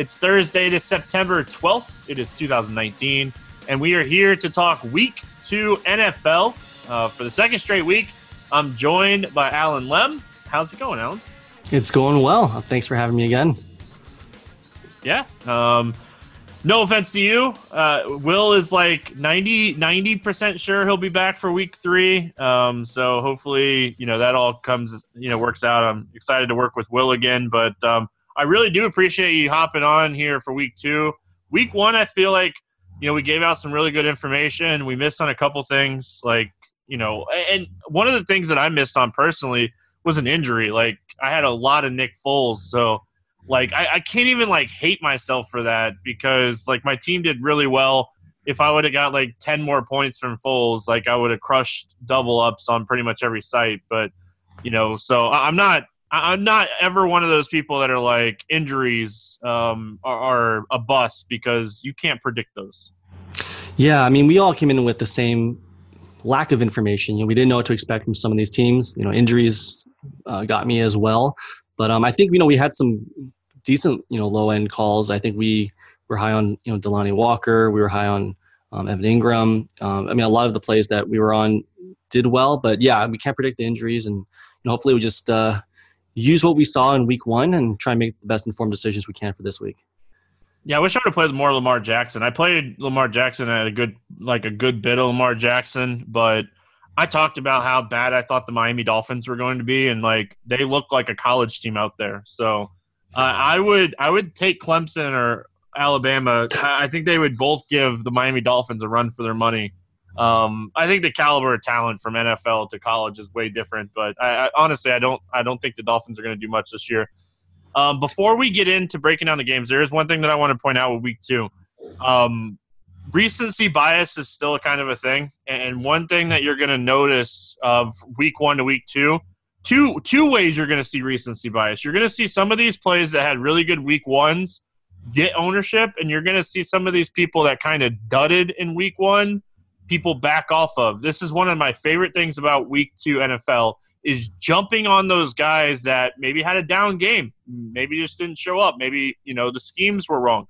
It's Thursday, is September 12th. It is 2019, and we are here to talk Week Two NFL uh, for the second straight week. I'm joined by Alan Lem. How's it going, Alan? It's going well. Thanks for having me again. Yeah. Um, no offense to you. Uh, Will is like 90 percent sure he'll be back for week three. Um, so hopefully, you know that all comes, you know, works out. I'm excited to work with Will again, but um, I really do appreciate you hopping on here for week two. Week one, I feel like you know we gave out some really good information. We missed on a couple things, like you know, and one of the things that I missed on personally was an injury. Like I had a lot of Nick Foles, so like I, I can't even like hate myself for that because like my team did really well. If I would have got like ten more points from Foles, like I would have crushed double ups on pretty much every site. But you know, so I'm not I'm not ever one of those people that are like injuries um, are, are a bust because you can't predict those. Yeah, I mean, we all came in with the same lack of information. You know, we didn't know what to expect from some of these teams. You know, injuries uh, got me as well. But um, I think you know we had some decent you know low end calls. I think we were high on you know Delanie Walker. We were high on um, Evan Engram. Um, I mean, a lot of the plays that we were on did well, but yeah, we can't predict the injuries, and you know, hopefully we just uh, use what we saw in week one and try and make the best informed decisions we can for this week. Yeah, I wish I would have played more Lamar Jackson. I played Lamar Jackson at a good, like a good bit of Lamar Jackson, but I talked about how bad I thought the Miami Dolphins were going to be, and like they look like a college team out there. So uh, I would, I would take Clemson or Alabama. I think they would both give the Miami Dolphins a run for their money. Um, I think the caliber of talent from NFL to college is way different, but I, I honestly, I don't, I don't think the Dolphins are going to do much this year. Um, before we get into breaking down the games, there is one thing that I want to point out with week two. Um, recency bias is still a kind of a thing, and one thing that you're going to notice of week one to week two, two two ways you're going to see recency bias. You're going to see some of these plays that had really good week ones get ownership, and you're going to see some of these people that kind of dudded in week one, people back off of. This is one of my favorite things about week two NFL is jumping on those guys that maybe had a down game, maybe just didn't show up, maybe you know the schemes were wrong.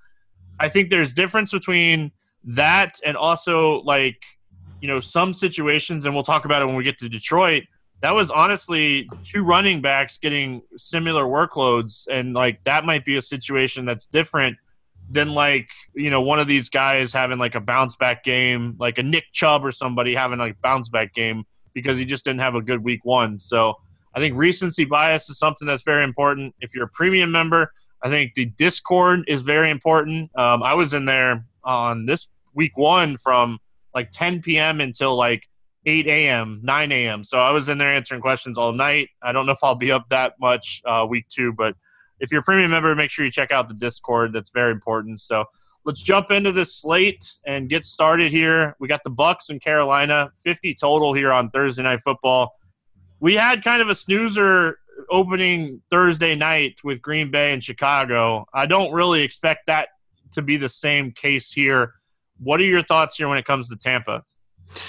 I think there's difference between that and also like you know some situations, and we'll talk about it when we get to Detroit. That was honestly two running backs getting similar workloads, and like that might be a situation that's different than like you know one of these guys having like a bounce back game, like a Nick Chubb or somebody having like bounce back game because he just didn't have a good week one. So I think recency bias is something that's very important. If you're a premium member, I think the Discord is very important. Um, I was in there on this week one from like 10 p.m. until like 8 a.m., 9 a.m. So I was in there answering questions all night. I don't know if I'll be up that much uh, week two, but if you're a premium member, make sure you check out the Discord. That's very important. So let's jump into this slate and get started here. We got the Bucks and Carolina, 50 total here on Thursday Night Football. We had kind of a snoozer opening Thursday night with Green Bay and Chicago. I don't really expect that to be the same case here. What are your thoughts here when it comes to Tampa?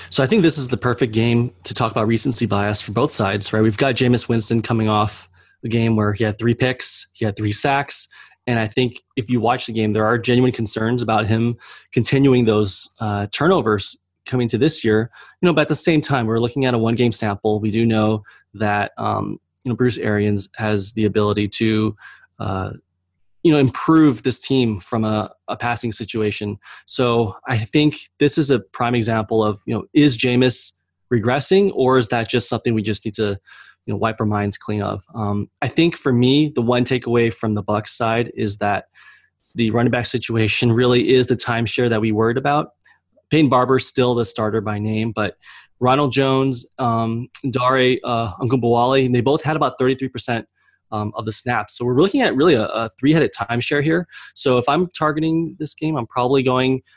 So I think this is the perfect game to talk about recency bias for both sides, right? We've got Jameis Winston coming off a game where he had three picks, he had three sacks, and I think if you watch the game, there are genuine concerns about him continuing those uh, turnovers coming to this year. You know, but at the same time, we're looking at a one game sample. We do know that um, you know Bruce Arians has the ability to. Uh, you know, improve this team from a, a passing situation. So I think this is a prime example of, you know, is Jameis regressing or is that just something we just need to you know wipe our minds clean of. Um, I think for me, the one takeaway from the Bucks side is that the running back situation really is the timeshare that we worried about. Peyton Barber still the starter by name, but Ronald Jones, um, Dare uh, Ogunbowale, they both had about 33% um, of the snaps. So we're looking at really a, a three-headed timeshare here. So if I'm targeting this game, I'm probably going –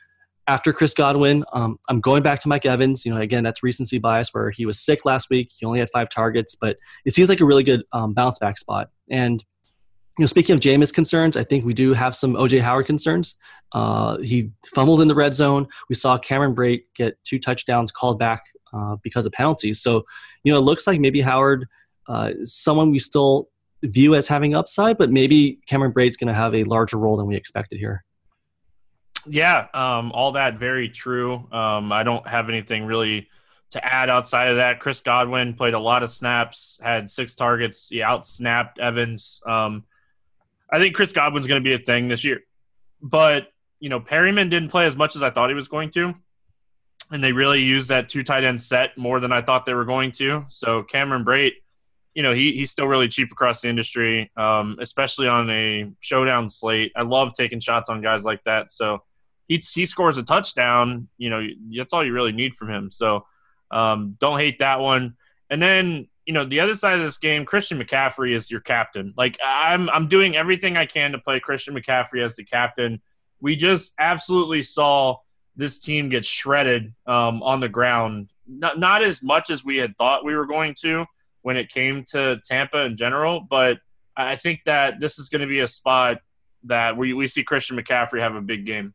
after Chris Godwin, um, I'm going back to Mike Evans. You know, again, that's recency bias where he was sick last week. He only had five targets, but it seems like a really good um, bounce back spot. And you know, speaking of Jameis concerns, I think we do have some OJ Howard concerns. Uh, he fumbled in the red zone. We saw Cameron Brate get two touchdowns called back uh, because of penalties. So, you know, it looks like maybe Howard uh, someone we still view as having upside, but maybe Cameron Brate's going to have a larger role than we expected here. Yeah, um, all that very true. Um, I don't have anything really to add outside of that. Chris Godwin played a lot of snaps, had six targets. He outsnapped Evans. Um, I think Chris Godwin's going to be a thing this year, but you know Perriman didn't play as much as I thought he was going to, and they really used that two tight end set more than I thought they were going to. So Cameron Brate, you know, he he's still really cheap across the industry, um, especially on a showdown slate. I love taking shots on guys like that. So he he scores a touchdown, you know, that's all you really need from him. So um, don't hate that one. And then you know the other side of this game, Christian McCaffrey is your captain. Like I'm I'm doing everything I can to play Christian McCaffrey as the captain. We just absolutely saw this team get shredded um, on the ground. Not not as much as we had thought we were going to when it came to Tampa in general, but I think that this is going to be a spot that we, we see Christian McCaffrey have a big game.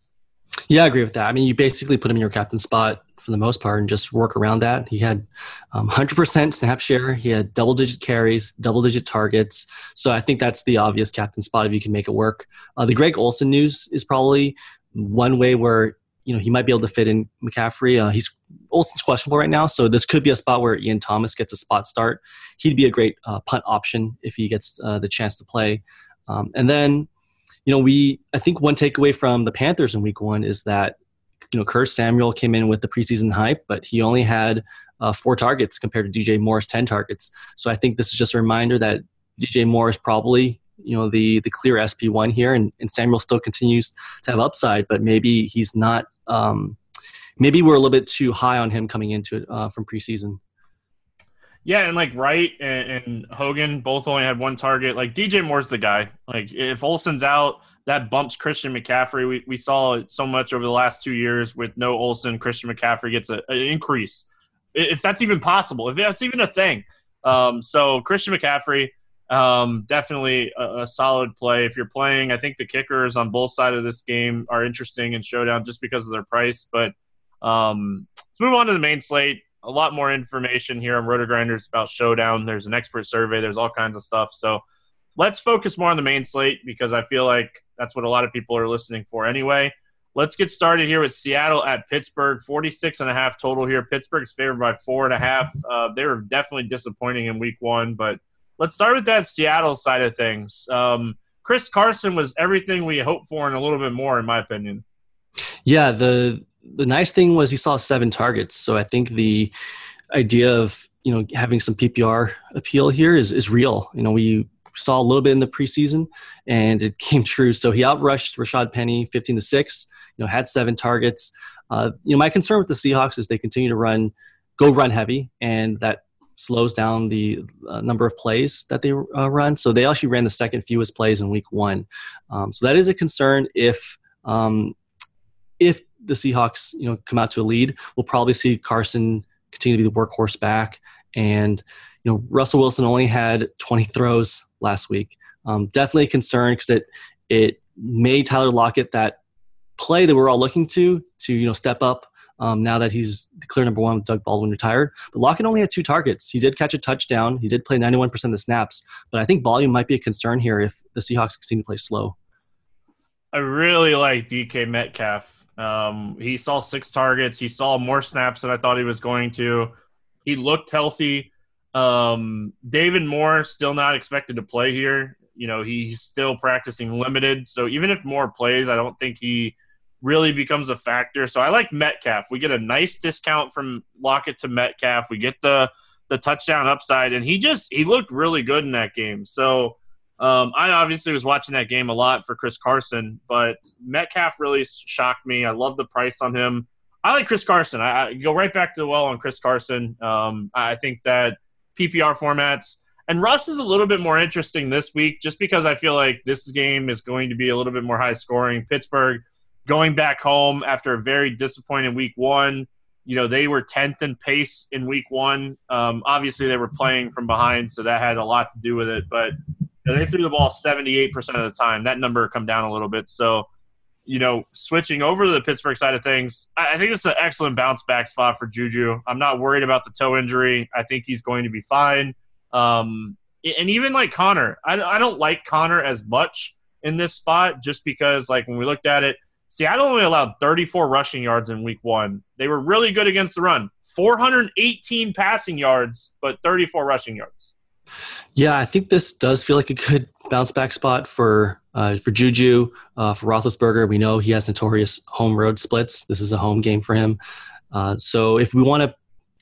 Yeah, I agree with that. I mean, you basically put him in your captain spot for the most part and just work around that. He had um, 100% snap share. He had double digit carries, double digit targets. So I think that's the obvious captain spot if you can make it work. Uh, the Greg Olsen news is probably one way where you know he might be able to fit in McCaffrey. Uh, he's Olsen's questionable right now, so this could be a spot where Ian Thomas gets a spot start. He'd be a great uh, punt option if he gets uh, the chance to play. Um, and then you know, we I think one takeaway from the Panthers in Week One is that you know Curtis Samuel came in with the preseason hype, but he only had uh, four targets compared to DJ Moore's ten targets. So I think this is just a reminder that DJ Moore is probably you know the the clear SP one here, and, and Samuel still continues to have upside, but maybe he's not. Um, maybe we're a little bit too high on him coming into it uh, from preseason. Yeah, and like Wright and, and, Hogan both only had one target. Like DJ Moore's the guy. Like if Olsen's out, that bumps Christian McCaffrey. We, we saw it so much over the last two years with no Olson. Christian McCaffrey gets an increase, if that's even possible, if that's even a thing. Um, so Christian McCaffrey, Um, definitely a, a, solid play. If you're playing, I think the kickers on both sides of this game are interesting in showdown just because of their price. But um, let's move on to the main slate. A lot more information here on Roto Grinders about showdown. There's an expert survey. There's all kinds of stuff. So let's focus more on the main slate because I feel like that's what a lot of people are listening for anyway. Let's get started here with Seattle at Pittsburgh. 46 and a half total here. Pittsburgh's favored by four and a half. Uh, they were definitely disappointing in week one, but let's start with that Seattle side of things. Um, Chris Carson was everything we hoped for and a little bit more, in my opinion. Yeah, the the nice thing was he saw seven targets. So I think the idea of you know having some PPR appeal here is is real. You know, we saw a little bit in the preseason, and it came true. So he outrushed Rashad Penny, fifteen to six. You know, had seven targets. Uh, you know, my concern with the Seahawks is they continue to run, go run heavy, and that slows down the uh, number of plays that they uh, run. So they actually ran the second fewest plays in week one. Um, so that is a concern if um, if the Seahawks you know come out to a lead, we'll probably see Carson continue to be the workhorse back. And you know Russell Wilson only had 20 throws last week. Um, definitely a concern because it it made Tyler Lockett that play that we're all looking to to you know step up um, now that he's the clear number one with Doug Baldwin retired. But Lockett only had two targets. He did catch a touchdown. He did play 91% of the snaps. But I think volume might be a concern here if the Seahawks continue to play slow. I really like DK Metcalf. Um, he saw six targets. He saw more snaps than I thought he was going to. He looked healthy. Um, David Moore still not expected to play here. You know, he's still practicing limited. So even if Moore plays, I don't think he – really becomes a factor. So I like Metcalf. We get a nice discount from Lockett to Metcalf. We get the the touchdown upside, and he just he looked really good in that game. So um, I obviously was watching that game a lot for Chris Carson, but Metcalf really shocked me. I love the price on him. I like Chris Carson. I, I go right back to the well on Chris Carson. Um, I think that PPR formats. And Russ is a little bit more interesting this week just because I feel like this game is going to be a little bit more high scoring. Pittsburgh going back home after a very disappointing week one. You know, they were 10th in pace in week one. Um, obviously, they were playing from behind, so that had a lot to do with it. But they threw the ball 78% of the time. That number come down a little bit. So, you know, switching over to the Pittsburgh side of things, I, think it's an excellent bounce back spot for Juju. I'm not worried about the toe injury. I think he's going to be fine. Um, and even like Connor, I, I don't like Connor as much in this spot just because, like, when we looked at it – Seattle only allowed 34 rushing yards in week one. They were really good against the run. 418 passing yards, but 34 rushing yards. Yeah, I think this does feel like a good bounce back spot for uh, for Juju, uh, for Roethlisberger. We know he has notorious home road splits. This is a home game for him. Uh, so if we want to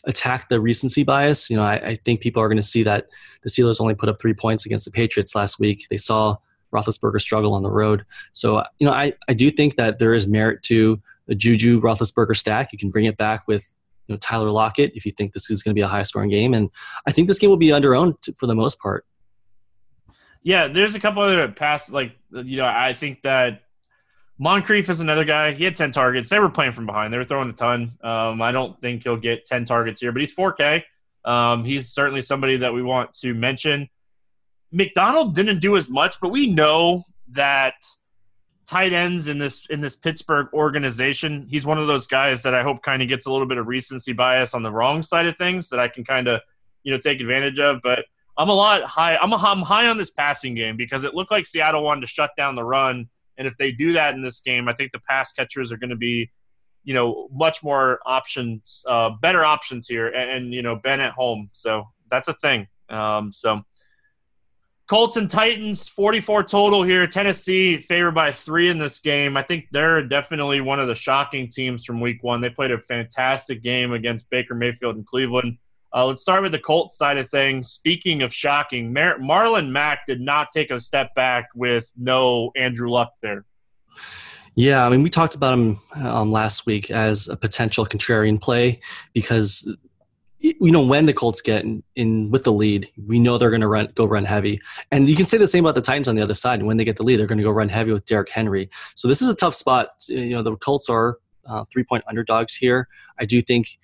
attack the recency bias, you know, I, I think people are going to see that the Steelers only put up three points against the Patriots last week. They saw Roethlisberger struggle on the road. So, you know, I, I do think that there is merit to a Juju Roethlisberger stack. You can bring it back with you know, Tyler Lockett if you think this is going to be a high scoring game. And I think this game will be under owned for the most part. Yeah, there's a couple other pass like you know I think that Moncrief is another guy. He had 10 targets. They were playing from behind. They were throwing a ton. Um, I don't think he'll get 10 targets here, but he's 4K. Um, he's certainly somebody that we want to mention. McDonald didn't do as much, but we know that tight ends in this in this Pittsburgh organization, he's one of those guys that I hope kind of gets a little bit of recency bias on the wrong side of things that I can kind of you know take advantage of. But I'm a lot high. I'm, a, I'm high on this passing game because it looked like Seattle wanted to shut down the run, and if they do that in this game, I think the pass catchers are going to be you know much more options, uh, better options here, and, and you know Ben at home, so that's a thing. Um, so Colts and Titans, 44 total here. Tennessee favored by three in this game. I think they're definitely one of the shocking teams from week one. They played a fantastic game against Baker Mayfield in Cleveland. Uh, let's start with the Colts side of things. Speaking of shocking, Mar- Marlon Mack did not take a step back with no Andrew Luck there. Yeah, I mean, we talked about him um, last week as a potential contrarian play because you know when the Colts get in, in with the lead, we know they're going to run go run heavy, and you can say the same about the Titans on the other side. When they get the lead, they're going to go run heavy with Derrick Henry. So this is a tough spot. You know the Colts are uh, three point underdogs here. I do think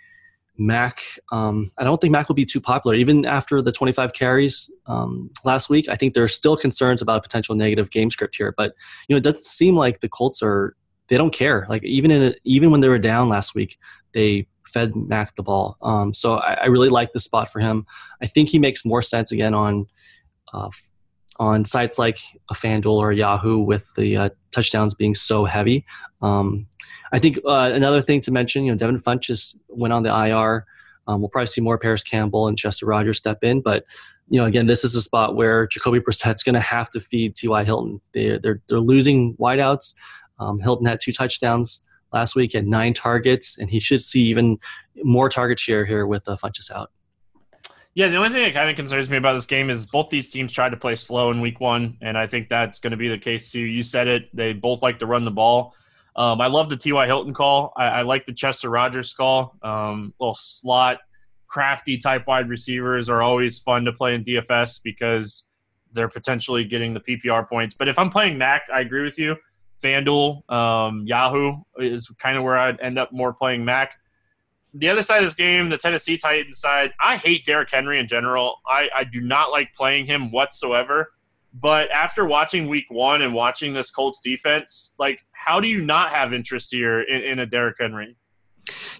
Mack, um, I don't think Mack will be too popular. Even after the 25 carries um, last week, I think there are still concerns about a potential negative game script here. But you know, it doesn't seem like the Colts are they don't care. Like even in a, even when they were down last week, they fed Mack the ball. Um, so I, I, really like the spot for him. I think he makes more sense again on uh, on sites like a FanDuel or a Yahoo with the uh, touchdowns being so heavy. Um, I think uh, another thing to mention, you know, Devin Funchess went on the IR. Um, we'll probably see more Parris Campbell and Chester Rogers step in, but you know, again, this is a spot where Jacoby Brissett's going to have to feed T.Y. Hilton. They, they're they're losing wideouts. Um, Hilton had two touchdowns last week, had nine targets, and he should see even more target share here with uh, Funchess out. Yeah, the only thing that kind of concerns me about this game is both these teams tried to play slow in week one, and I think that's going to be the case too. You said it; they both like to run the ball. Um, I love the T.Y. Hilton call. I, I like the Chester Rogers call. Um, little slot, crafty type wide receivers are always fun to play in DFS because they're potentially getting the PPR points. But if I'm playing Mack, I agree with you. FanDuel, um, Yahoo is kind of where I'd end up more playing Mack the other side of this game, the Tennessee Titans side, I hate Derrick Henry in general. I, I do not like playing him whatsoever. But after watching week one and watching this Colts defense, like, how do you not have interest here in, in a Derrick Henry?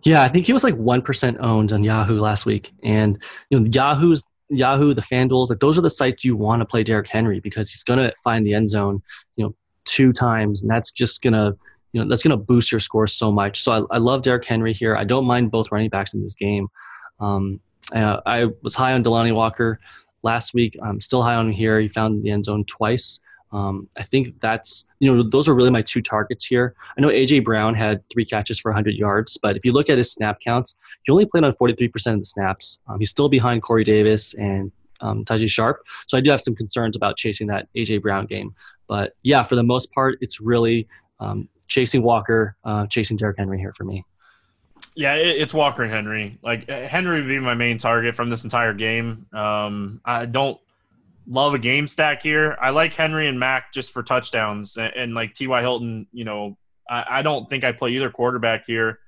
Yeah, I think he was like 1% owned on Yahoo last week. And, you know, Yahoo's Yahoo, the FanDuels, like those are the sites you want to play Derrick Henry because he's going to find the end zone, you know, two times. And that's just to you know that's to boost your score so much. So I, I love Derrick Henry here. I don't mind both running backs in this game. Um, uh, I was high on Delanie Walker last week. I'm still high on him here. He found the end zone twice. Um, I think that's you know those are really my two targets here. I know AJ Brown had three catches for 100 yards, but if you look at his snap counts, he only played on 43% of the snaps. Um, he's still behind Corey Davis and um, Tajae Sharpe, so I do have some concerns about chasing that AJ Brown game. But yeah, for the most part, it's really um, chasing Walker, uh, chasing Derrick Henry here for me. Yeah, it's Walker and Henry. Like Henry would be my main target from this entire game. Um, I don't love a game stack here. I like Henry and Mack just for touchdowns, and, and like T.Y. Hilton. You know, I, I, don't think I play either quarterback here,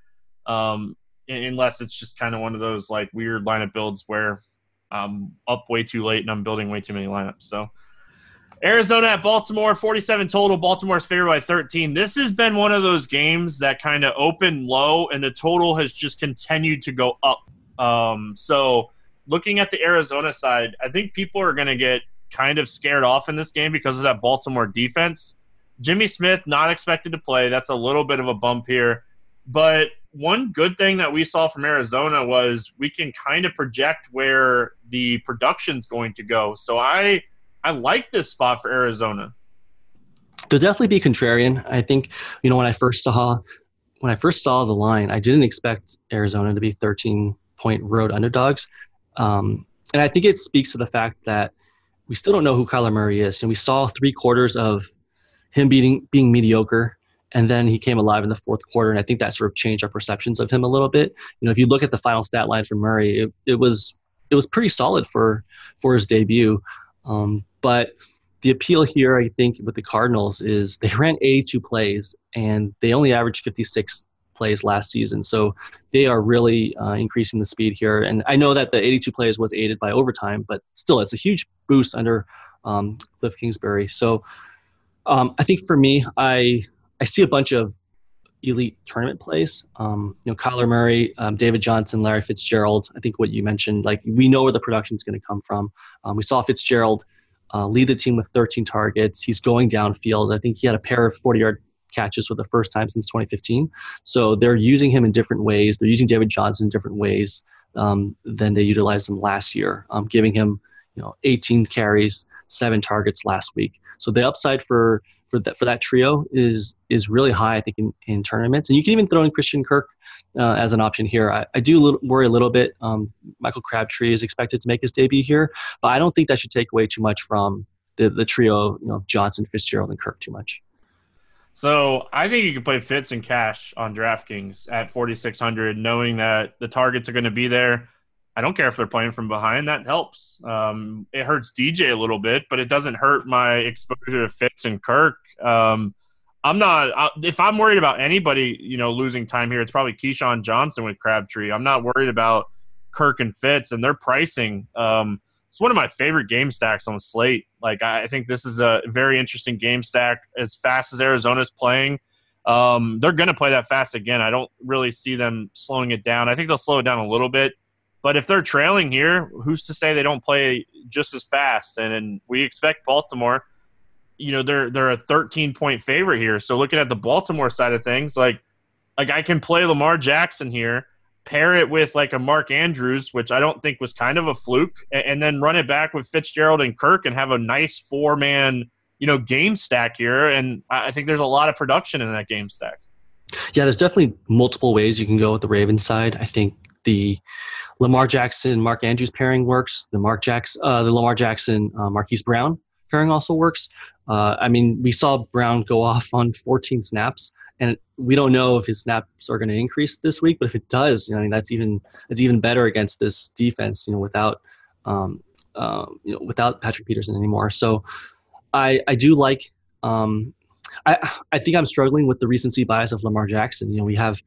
um, unless it's just kind of one of those like weird lineup builds where I'm up way too late and I'm building way too many lineups. So Arizona at Baltimore, 47 total. Baltimore's favored by 13. This has been one of those games that kind of opened low, and the total has just continued to go up. Um, so, looking at the Arizona side, I think people are going to get kind of scared off in this game because of that Baltimore defense. Jimmy Smith not expected to play. That's a little bit of a bump here. But one good thing that we saw from Arizona was we can kind of project where the production's going to go. So I I like this spot for Arizona. They'll definitely be contrarian. I think you know when I first saw when I first saw the line, I didn't expect Arizona to be 13 point road underdogs, um, and I think it speaks to the fact that we still don't know who Kyler Murray is, and we saw three quarters of him being being mediocre and then he came alive in the fourth quarter and i think that sort of changed our perceptions of him a little bit you know if you look at the final stat line for murray it, it was it was pretty solid for for his debut um, but the appeal here, I think, with the Cardinals is they ran 82 plays and they only averaged 56 plays last season. So they are really uh, increasing the speed here. And I know that the 82 plays was aided by overtime, but still, it's a huge boost under um, Cliff Kingsbury. So um, I think for me, I I see a bunch of elite tournament plays. Um, you know, Kyler Murray, um, David Johnson, Larry Fitzgerald. I think what you mentioned, like we know where the production is going to come from. Um, we saw Fitzgerald uh, lead the team with 13 targets. He's going downfield. I think he had a pair of 40 yard catches for the first time since 2015. So they're using him in different ways. They're using David Johnson in different ways um, than they utilized him last year, um, giving him you know 18 carries, seven targets last week. So the upside for for that for that trio is is really high, I think, in, in tournaments. And you can even throw in Christian Kirk uh, as an option here. I, I do little, worry a little bit. Um, Michael Crabtree is expected to make his debut here, but I don't think that should take away too much from the, the trio you know, of Johnson, Fitzgerald, and Kirk too much. So I think you can play Fitz and Cash on DraftKings at 4,600, knowing that the targets are going to be there. I don't care if they're playing from behind. That helps. Um, it hurts DJ a little bit, but it doesn't hurt my exposure to Fitz and Kirk. Um, I'm not. If I'm worried about anybody, you know, losing time here, it's probably KeeSean Johnson with Crabtree. I'm not worried about Kirk and Fitz and their pricing. Um, it's one of my favorite game stacks on slate. Like I think this is a very interesting game stack. As fast as Arizona's playing, um, they're going to play that fast again. I don't really see them slowing it down. I think they'll slow it down a little bit. But if they're trailing here, who's to say they don't play just as fast? And, and we expect Baltimore you know they're they're a 13 point favorite here. So looking at the Baltimore side of things, like like I can play Lamar Jackson here, pair it with like a Mark Andrews, which I don't think was kind of a fluke, and, and then run it back with Fitzgerald and Kirk and have a nice four man you know game stack here. And I think there's a lot of production in that game stack. Yeah, there's definitely multiple ways you can go with the Ravens side. I think the Lamar Jackson Mark Andrews pairing works. The Mark Jackson, uh, the Lamar Jackson uh, Marquise Brown pairing also works. Uh, I mean, we saw Brown go off on 14 snaps, and we don't know if his snaps are going to increase this week. But if it does, you know, I mean, that's even that's even better against this defense. You know, without um, uh, you know without Patrick Peterson anymore. So I I do like. Um, I I think I'm struggling with the recency bias of Lamar Jackson. You know, we have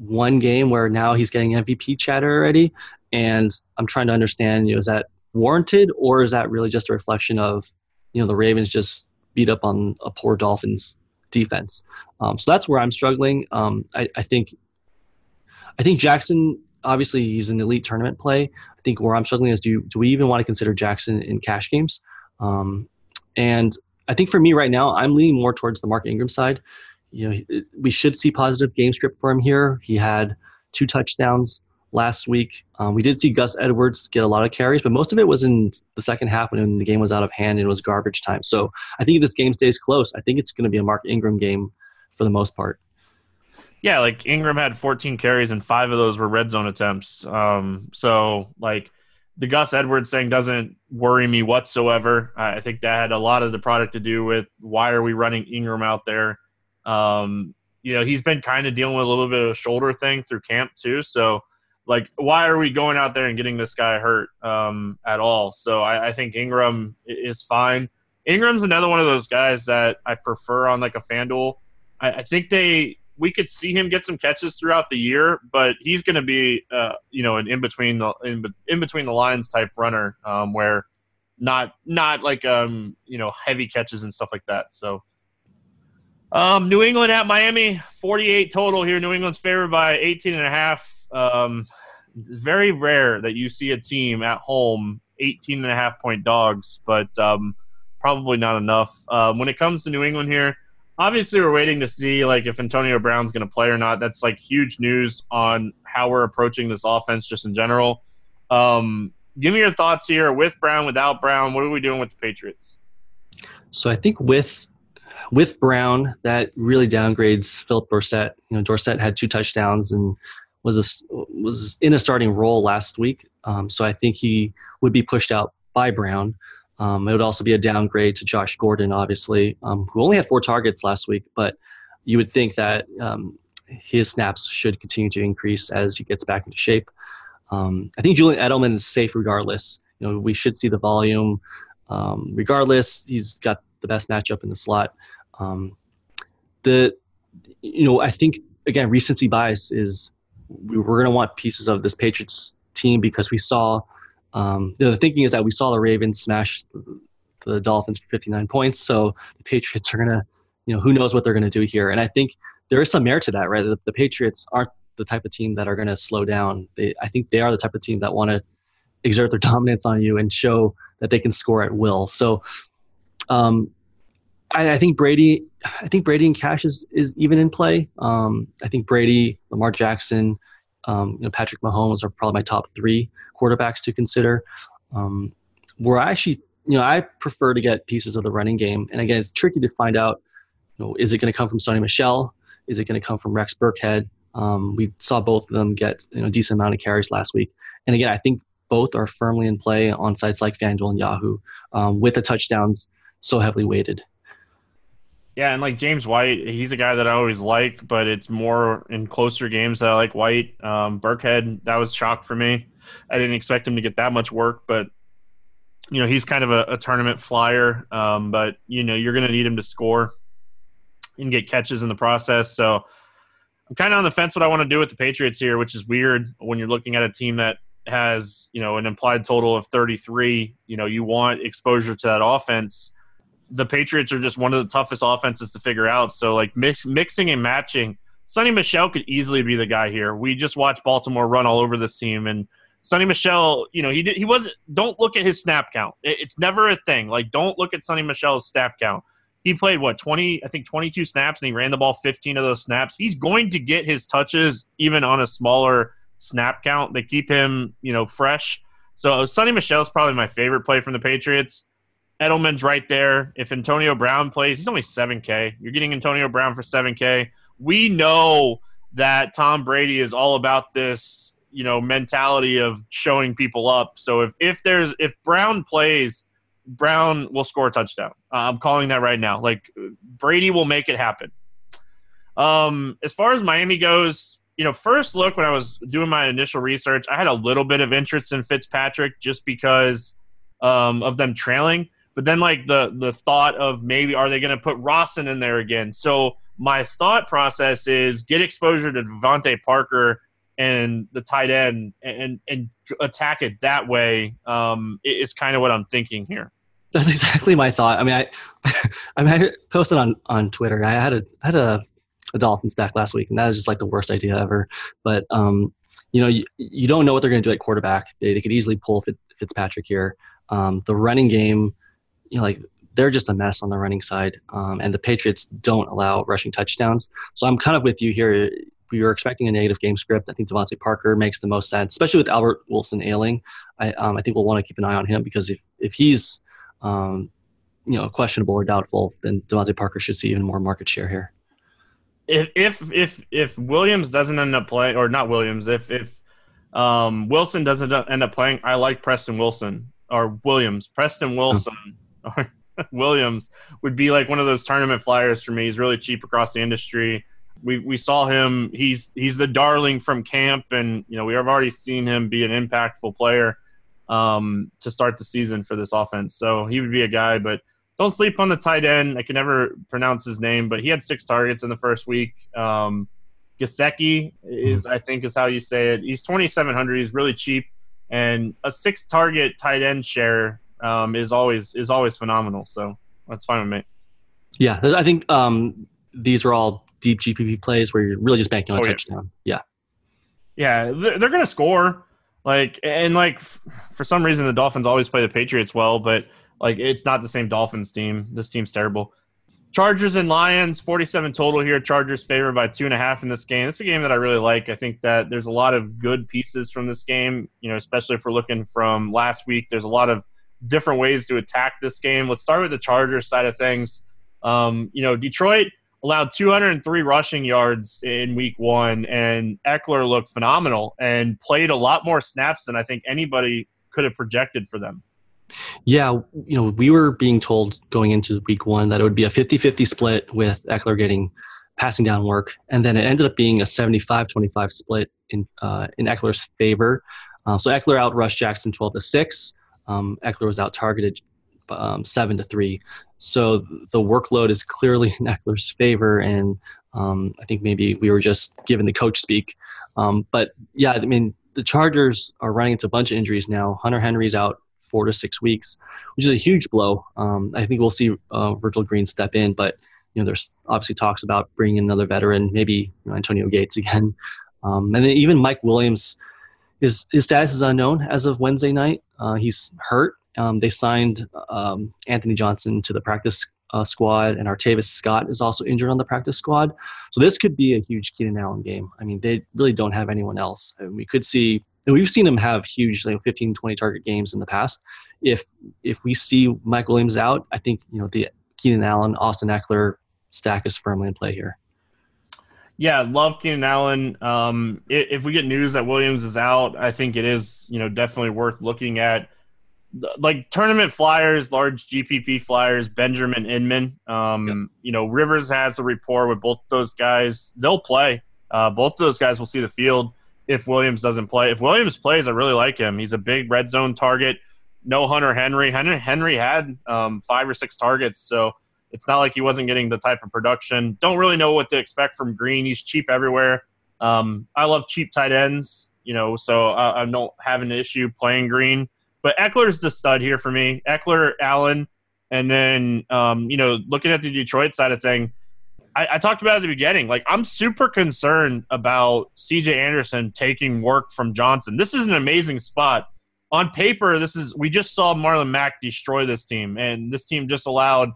one game where now he's getting MVP chatter already, and I'm trying to understand. You know, is that warranted or is that really just a reflection of you know the Ravens just beat up on a poor Dolphins defense. Um, so that's where I'm struggling. Um, I, I, think I think Jackson obviously he's an elite tournament play. I think where I'm struggling is do do we even want to consider Jackson in cash games? Um, and I think for me right now, I'm leaning more towards the Mark Ingram side. You know, we should see positive game script for him here. He had two touchdowns last week. Um, we did see Gus Edwards get a lot of carries, but most of it was in the second half when the game was out of hand and it was garbage time. So I think if this game stays close, I think it's going to be a Mark Ingram game for the most part. Yeah, like Ingram had 14 carries and five of those were red zone attempts. Um, so like the Gus Edwards thing doesn't worry me whatsoever. I think that had a lot of the product to do with why are we running Ingram out there. Um, you know, he's been kind of dealing with a little bit of a shoulder thing through camp too. So like why are we going out there and getting this guy hurt um, at all? So I, I, think Ingram is fine. Ingram's another one of those guys that I prefer on like a FanDuel. I, I think they we could see him get some catches throughout the year, but he's going to be uh, you know an in between the in, in between the lines type runner um, where not not like um you know heavy catches and stuff like that. So. Um, New England at Miami, 48 total here. New England's favored by 18 and a half. Um, it's very rare that you see a team at home 18 and a half point dogs, but um, probably not enough. Um, when it comes to New England here, obviously we're waiting to see like if Antonio Brown's going to play or not. That's like huge news on how we're approaching this offense just in general. Um, give me your thoughts here with Brown, without Brown. What are we doing with the Patriots? So I think with with Brown, that really downgrades Phillip Dorsett. You know, Dorsett had two touchdowns and was a, was in a starting role last week, um, so I think he would be pushed out by Brown. Um, it would also be a downgrade to Josh Gordon, obviously, um, who only had four targets last week, but you would think that um, his snaps should continue to increase as he gets back into shape. Um, I think Julian Edelman is safe regardless. You know, we should see the volume um, regardless. He's got the best matchup in the slot. the you know, I think again, recency bias is we are going to want pieces of this Patriots team because we saw um, the thinking is that we saw the Ravens smash the Dolphins for 59 points. So the Patriots are going to, you know, who knows what they're going to do here. And I think there is some merit to that, right? The, the Patriots aren't the type of team that are going to slow down. They, I think they are the type of team that want to exert their dominance on you and show that they can score at will. So um, I, I, think Brady, I think Brady and Cash is, is even in play. Um, I think Brady, Lamar Jackson, um, you know, Patrick Mahomes are probably my top three quarterbacks to consider. Um, where I actually, you know, I prefer to get pieces of the running game. And again, it's tricky to find out, you know, is it going to come from Sony Michel? Is it going to come from Rex Burkhead? Um, we saw both of them get you know, a decent amount of carries last week. And again, I think both are firmly in play on sites like FanDuel and Yahoo um, with the touchdowns so heavily weighted. Yeah, and like James White, he's a guy that I always like, but it's more in closer games that I like White. Um, Burkhead, that was shock for me. I didn't expect him to get that much work, but you know he's kind of a, a tournament flyer. Um, but you know you're going to need him to score. and get catches in the process. So I'm kind of on the fence what I want to do with the Patriots here, which is weird when you're looking at a team that has you know an implied total of 33. You know you want exposure to that offense. The Patriots are just one of the toughest offenses to figure out. So like mix, mixing and matching. Sony Michel could easily be the guy here. We just watched Baltimore run all over this team, and Sony Michel, you know, he did, he wasn't. Don't look at his snap count. It, it's never a thing. Like, don't look at Sony Michel's snap count. He played what twenty, I think twenty two snaps, and he ran the ball fifteen of those snaps. He's going to get his touches even on a smaller snap count. They keep him, you know, fresh. So Sony Michel is probably my favorite play from the Patriots. Edelman's right there. If Antonio Brown plays, he's only 7K. You're getting Antonio Brown for 7K. We know that Tom Brady is all about this you know mentality of showing people up. So if if there's if Brown plays, Brown will score a touchdown. Uh, I'm calling that right now. Like Brady will make it happen. Um, as far as Miami goes, you know, first look when I was doing my initial research, I had a little bit of interest in Fitzpatrick just because um, of them trailing. But then, like the the thought of maybe are they going to put Rosen in there again? So my thought process is get exposure to DeVante Parker and the tight end and and attack it that way um, is kind of what I'm thinking here. That's exactly my thought. I mean, I I, mean, I posted on on Twitter. I had a I had a, a dolphin stack last week, and that is just like the worst idea ever. But um, you know, you, you don't know what they're going to do at quarterback. They, they could easily pull Fitzpatrick here. Um, the running game, you know, like they're just a mess on the running side, um, and the Patriots don't allow rushing touchdowns. So I'm kind of with you here we were expecting a negative game script. I think DeVante Parker makes the most sense, especially with Albert Wilson ailing. I, um, I think we'll want to keep an eye on him because if, if he's um, you know questionable or doubtful, then DeVante Parker should see even more market share here. If if if if Williams doesn't end up playing, or not Williams, if if um, Wilson doesn't end up playing, I like Preston Wilson or Williams. Preston Wilson or Williams would be like one of those tournament flyers for me. He's really cheap across the industry we we saw him. He's he's the darling from camp, and you know we have already seen him be an impactful player um, to start the season for this offense. So he would be a guy, but don't sleep on the tight end. I can never pronounce his name, but he had six targets in the first week. Um, Gesicki is, I think, is how you say it. He's twenty seven hundred. He's really cheap, and a six target tight end share um, is always is always phenomenal. So that's fine with me. Yeah, I think um, these are all deep GPP plays where you're really just banking on oh, a touchdown. Yeah. Yeah, they're, they're going to score. Like and like for some reason the Dolphins always play the Patriots well, but like it's not the same Dolphins team. This team's terrible. Chargers and Lions, 47 total here. Chargers favored by two and a half in this game. It's a game that I really like. I think that there's a lot of good pieces from this game, you know, especially if we're looking from last week. There's a lot of different ways to attack this game. Let's start with the Chargers side of things. Um, you know, Detroit allowed 203 rushing yards in week one, and Ekeler looked phenomenal and played a lot more snaps than I think anybody could have projected for them. Yeah, you know, we were being told going into week one that it would be a 50 50 split with Ekeler getting passing down work, and then it ended up being a 75 25 split in, uh, in Ekeler's favor. Uh, so Ekeler out rushed Jackson 12 to 6. Um, Ekeler was out targeted um, 7 to 3. So the workload is clearly in Ekeler's favor, and um, I think maybe we were just given the coach speak. Um, but yeah, I mean, the Chargers are running into a bunch of injuries now. Hunter Henry's out four to six weeks, which is a huge blow. Um, I think we'll see uh, Virgil Green step in, but you know, there's obviously talks about bringing another veteran, maybe you know, Antonio Gates again, um, and then even Mike Williams. His, his status is unknown as of Wednesday night. Uh, he's hurt, um, they signed um, Anthony Johnson to the practice uh, squad, and Artavis Scott is also injured on the practice squad. So this could be a huge Keenan Allen game. I mean, they really don't have anyone else. And we could see, and we've seen them have huge, like 15, 20 target games in the past. If if we see Mike Williams out, I think you know the Keenan Allen, Austin Ekeler stack is firmly in play here. Yeah, love Keenan Allen. Um, if we get news that Williams is out, I think it is you know definitely worth looking at like tournament flyers, large GPP flyers, Benjamin Inman. Um, yep. You know, Rivers has a rapport with both those guys. They'll play. Uh, both of those guys will see the field if Williams doesn't play. If Williams plays, I really like him. He's a big red zone target. No Hunter Henry. Henry Henry had um, five or six targets, so It's not like he wasn't getting the type of production. Don't really know what to expect from Green. He's cheap everywhere. Um, I love cheap tight ends, you know, so I, I don't have an issue playing Green. But Ekeler's the stud here for me. Ekeler, Allen, and then um, you know, looking at the Detroit side of thing, I, I, talked about at the beginning. Like I'm super concerned about CJ Anderson taking work from Johnson. This is an amazing spot. On paper, this is we just saw Marlon Mack destroy this team, and this team just allowed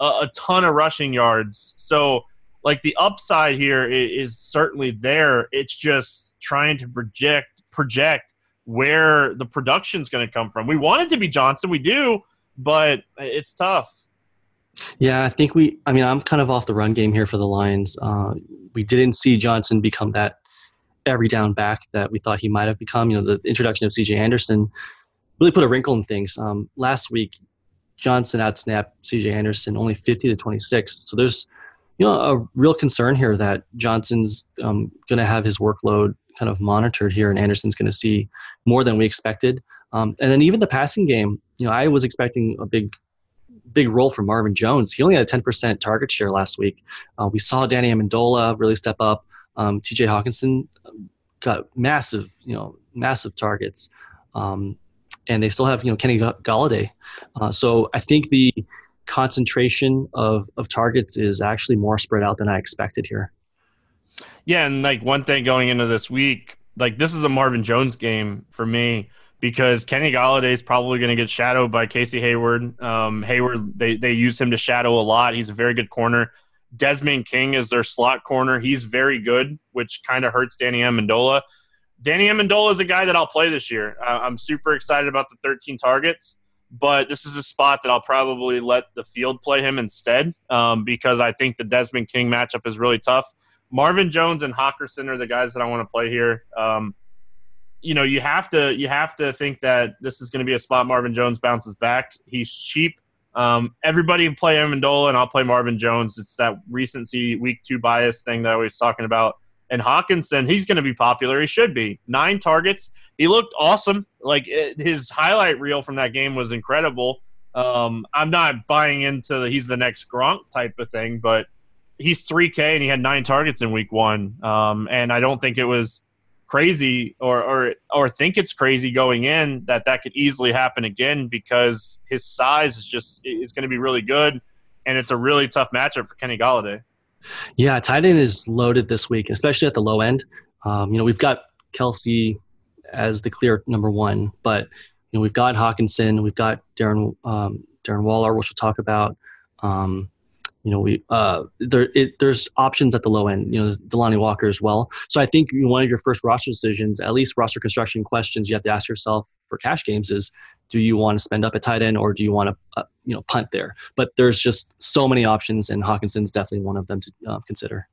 a, a ton of rushing yards. So like the upside here is, is certainly there. It's just trying to project project where the production's going to come from. We want it to be Johnson, we do, but it's tough. Yeah, I think we. I mean, I'm kind of off the run game here for the Lions. Uh, we didn't see Johnson become that every down back that we thought he might have become. You know, the introduction of C.J. Anderson really put a wrinkle in things. Um, last week, Johnson outsnapped C.J. Anderson only 50 to 26. So there's, you know, a real concern here that Johnson's um, going to have his workload kind of monitored here, and Anderson's going to see more than we expected. Um, and then even the passing game, you know, I was expecting a big big role for Marvin Jones. He only had a 10% target share last week. Uh, we saw Danny Amendola really step up. Um, T.J. Hockenson got massive, you know, massive targets, um, and they still have you know Kenny Golladay. Uh, so I think the concentration of of targets is actually more spread out than I expected here. Yeah, and like one thing going into this week, like this is a Marvin Jones game for me because Kenny Golladay is probably going to get shadowed by Casey Hayward. Um, Hayward, they, they use him to shadow a lot. He's a very good corner. Desmond King is their slot corner. He's very good, which kind of hurts Danny Amendola. Danny Amendola is a guy that I'll play this year. I'm super excited about the 13 targets, but this is a spot that I'll probably let the field play him instead um, because I think the Desmond King matchup is really tough. Marvin Jones and Hockenson are the guys that I want to play here. Um, you know, you have to you have to think that this is going to be a spot Marvin Jones bounces back. He's cheap. Um, everybody play Amendola, and I'll play Marvin Jones. It's that recency week two bias thing that I was talking about. And Hockenson, he's going to be popular. He should be. Nine targets. He looked awesome. Like it, his highlight reel from that game was incredible. Um, I'm not buying into the, he's the next Gronk type of thing, but he's 3K and he had nine targets in week one. Um, and I don't think it was crazy or, or or think it's crazy going in that that could easily happen again because his size is just is going to be really good and it's a really tough matchup for Kenny Golladay. Yeah, tight end is loaded this week, especially at the low end. Um, you know, we've got Kelce as the clear number one, but you know we've got Hockenson, we've got Darren um, Darren Waller, which we'll talk about. Um, you know, we uh, there it, there's options at the low end. You know, Delanie Walker as well. So I think one of your first roster decisions, at least roster construction questions, you have to ask yourself for cash games is, do you want to spend up a tight end or do you want to uh, you know punt there? But there's just so many options, and Hockenson's definitely one of them to uh, consider.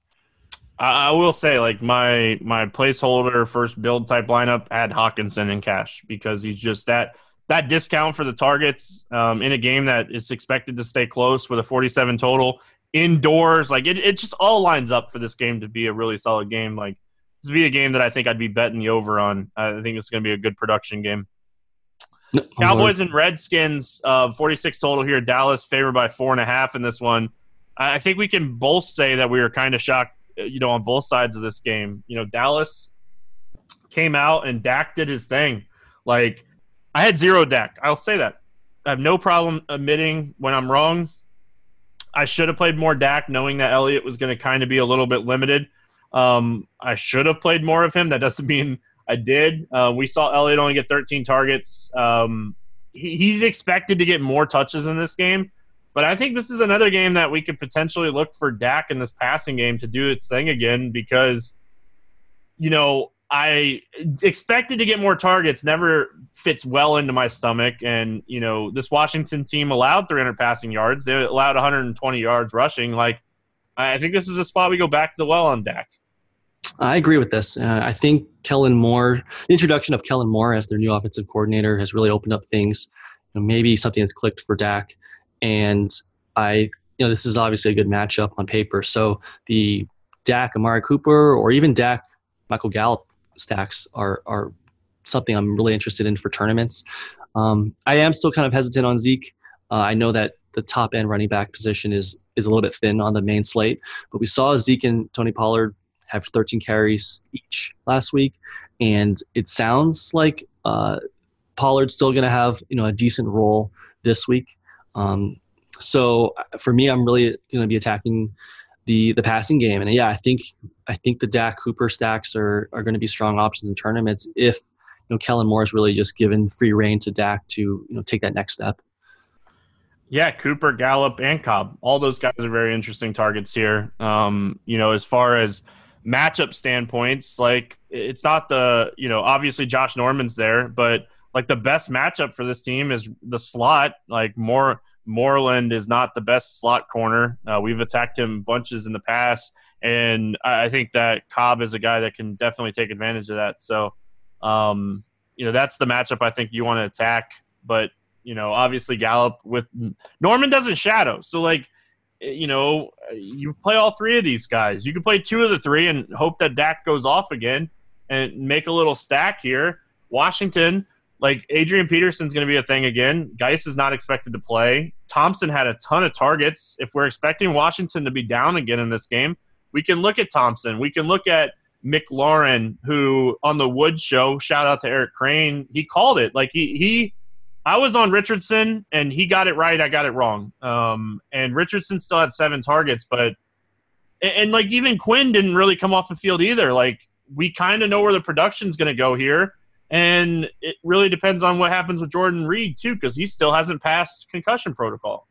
I will say, like my my placeholder first build type lineup had Hockenson in cash because he's just that that discount for the targets um, in a game that is expected to stay close with a 47 total indoors, like it, it just all lines up for this game to be a really solid game. Like this would be a game that I think I'd be betting the over on. I think it's going to be a good production game. No, Cowboys and Redskins, uh, 46 total here. Dallas favored by four and a half in this one. I think we can both say that we were kind of shocked, uh, you know, on both sides of this game. You know, Dallas came out and Dak did his thing. Like I had zero Dak. I'll say that. I have no problem admitting when I'm wrong. I should have played more Dak, knowing that Elliott was going to kind of be a little bit limited. Um, I should have played more of him. That doesn't mean I did. Uh, we saw Elliott only get 13 targets. Um, he, he's expected to get more touches in this game, but I think this is another game that we could potentially look for Dak in this passing game to do its thing again because, you know, I expected to get more targets, never fits well into my stomach. And, you know, this Washington team allowed 300 passing yards. They allowed 120 yards rushing. Like, I think this is a spot we go back to the well on Dak. I agree with this. Uh, I think Kellen Moore, the introduction of Kellen Moore as their new offensive coordinator has really opened up things. You know, maybe something has clicked for Dak. And I, you know, this is obviously a good matchup on paper. So the Dak, Amari Cooper, or even Dak, Michael Gallup stacks are are something I'm really interested in for tournaments. Um, I am still kind of hesitant on Zeke. Uh, I know that the top end running back position is is a little bit thin on the main slate. But we saw Zeke and Tony Pollard have 13 carries each last week, and it sounds like uh, Pollard's still going to have you know a decent role this week. Um, so uh, for me, I'm really going to be attacking the the passing game, and yeah, I think I think the Dak Cooper stacks are are going to be strong options in tournaments if you know Kellen Moore is really just given free reign to Dak to you know take that next step. Yeah, Cooper, Gallup, and Cobb. All those guys are very interesting targets here. Um, you know, as far as matchup standpoints, like it's not the you know obviously Josh Norman's there, but like the best matchup for this team is the slot. Like more Moreland is not the best slot corner. Uh, we've attacked him bunches in the past, and I think that Cobb is a guy that can definitely take advantage of that. So, um, you know, that's the matchup I think you want to attack. But you know, obviously Gallup with Norman doesn't shadow, so like Eh, you know, eh, you play all three of these guys. You can play two of the three and hope that Dak goes off again and make a little stack here. Washington, like Adrian Peterson's going to be a thing again. Guice is not expected to play. Thompson had a ton of targets. If we're expecting Washington to be down again in this game, we can look at Thompson. We can look at McLaurin, who on the Wood show, shout out to Eric Crane, he called it. Like he he I was on Richardson, and he got it right. I got it wrong. Um, and Richardson still had seven targets, but and, and like even Quinn didn't really come off the field either. Like we kind of know where the production's going to go here, and it really depends on what happens with Jordan Reed too, because he still hasn't passed concussion protocol.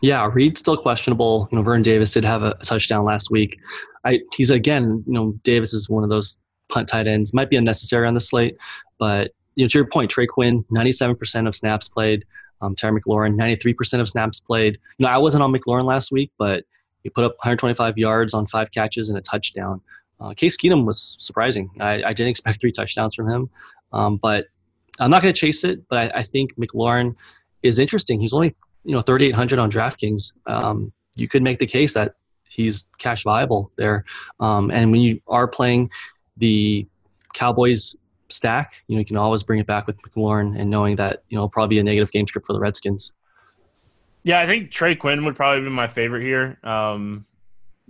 Yeah, Reed's still questionable. You know, Vern Davis did have a touchdown last week. I, he's again, you know, Davis is one of those punt tight ends. Might be unnecessary on the slate, but you know, to your point, Trey Quinn, 97% of snaps played. Um, Terry McLaurin, 93% of snaps played. You know, I wasn't on McLaurin last week, but he put up 125 yards on five catches and a touchdown. Uh, Case Keenum was surprising. I, I, didn't expect three touchdowns from him, um, but I'm not going to chase it. But I, I, think McLaurin is interesting. He's only you know 3,800 on DraftKings. Um, you could make the case that he's cash viable there. Um, and when you are playing the Cowboys stack, you know, you can always bring it back with McLaurin and knowing that, you know, probably a negative game script for the Redskins. Yeah, I think Trey Quinn would probably be my favorite here. Um,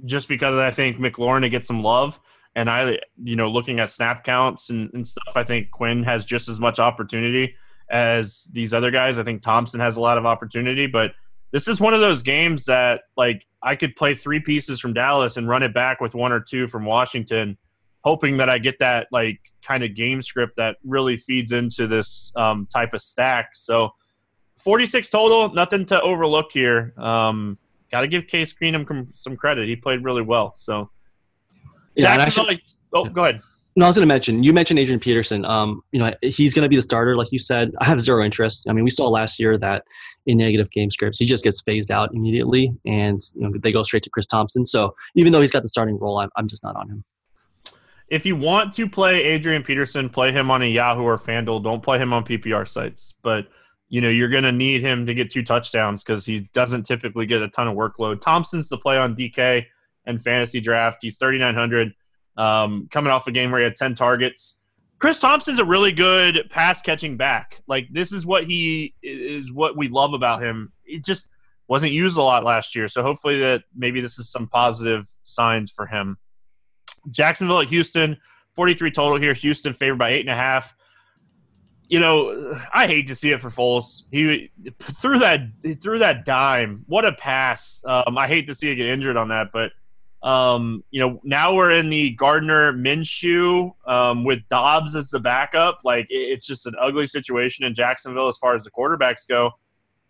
just because I think McLaurin to get some love. And I, you know, looking at snap counts and, and stuff, I think Quinn has just as much opportunity as these other guys. I think Thompson has a lot of opportunity, but this is one of those games that, like, I could play three pieces from Dallas and run it back with one or two from Washington hoping that I get that like kind of game script that really feeds into this um, type of stack. So 46 total, nothing to overlook here. Um, Got to give Case Keenum some credit. He played really well. So yeah, actually, oh, go ahead. No, I was going to mention. You mentioned Adrian Peterson. Um, you know, he's going to be the starter, like you said. I have zero interest. I mean, we saw last year that in negative game scripts, he just gets phased out immediately, and you know they go straight to Chris Thompson. So even though he's got the starting role, I'm, I'm just not on him if you want to play Adrian Peterson, play him on a Yahoo or FanDuel. Don't play him on PPR sites. But you know you're going to need him to get two touchdowns because he doesn't typically get a ton of workload. Thompson's the play on DK and fantasy draft. He's 3,900, um, coming off a game where he had 10 targets. Chris Thompson's a really good pass catching back. Like this is what he is what we love about him. It just wasn't used a lot last year, so hopefully that maybe this is some positive signs for him. Jacksonville at Houston, 43 total here. Houston favored by eight and a half. You know, I hate to see it for Foles. He threw that threw that dime. What a pass! Um, I hate to see it get injured on that, but um, you know, now we're in the Gardner Minshew um, with Dobbs as the backup. Like it's just an ugly situation in Jacksonville as far as the quarterbacks go.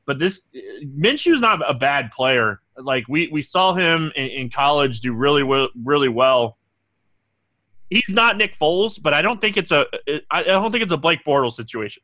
But this Minshew's not a bad player. Like we we saw him in, in college do really really well he's not Nick Foles, but I don't think it's a I don't think it's a Blake Bortles situation.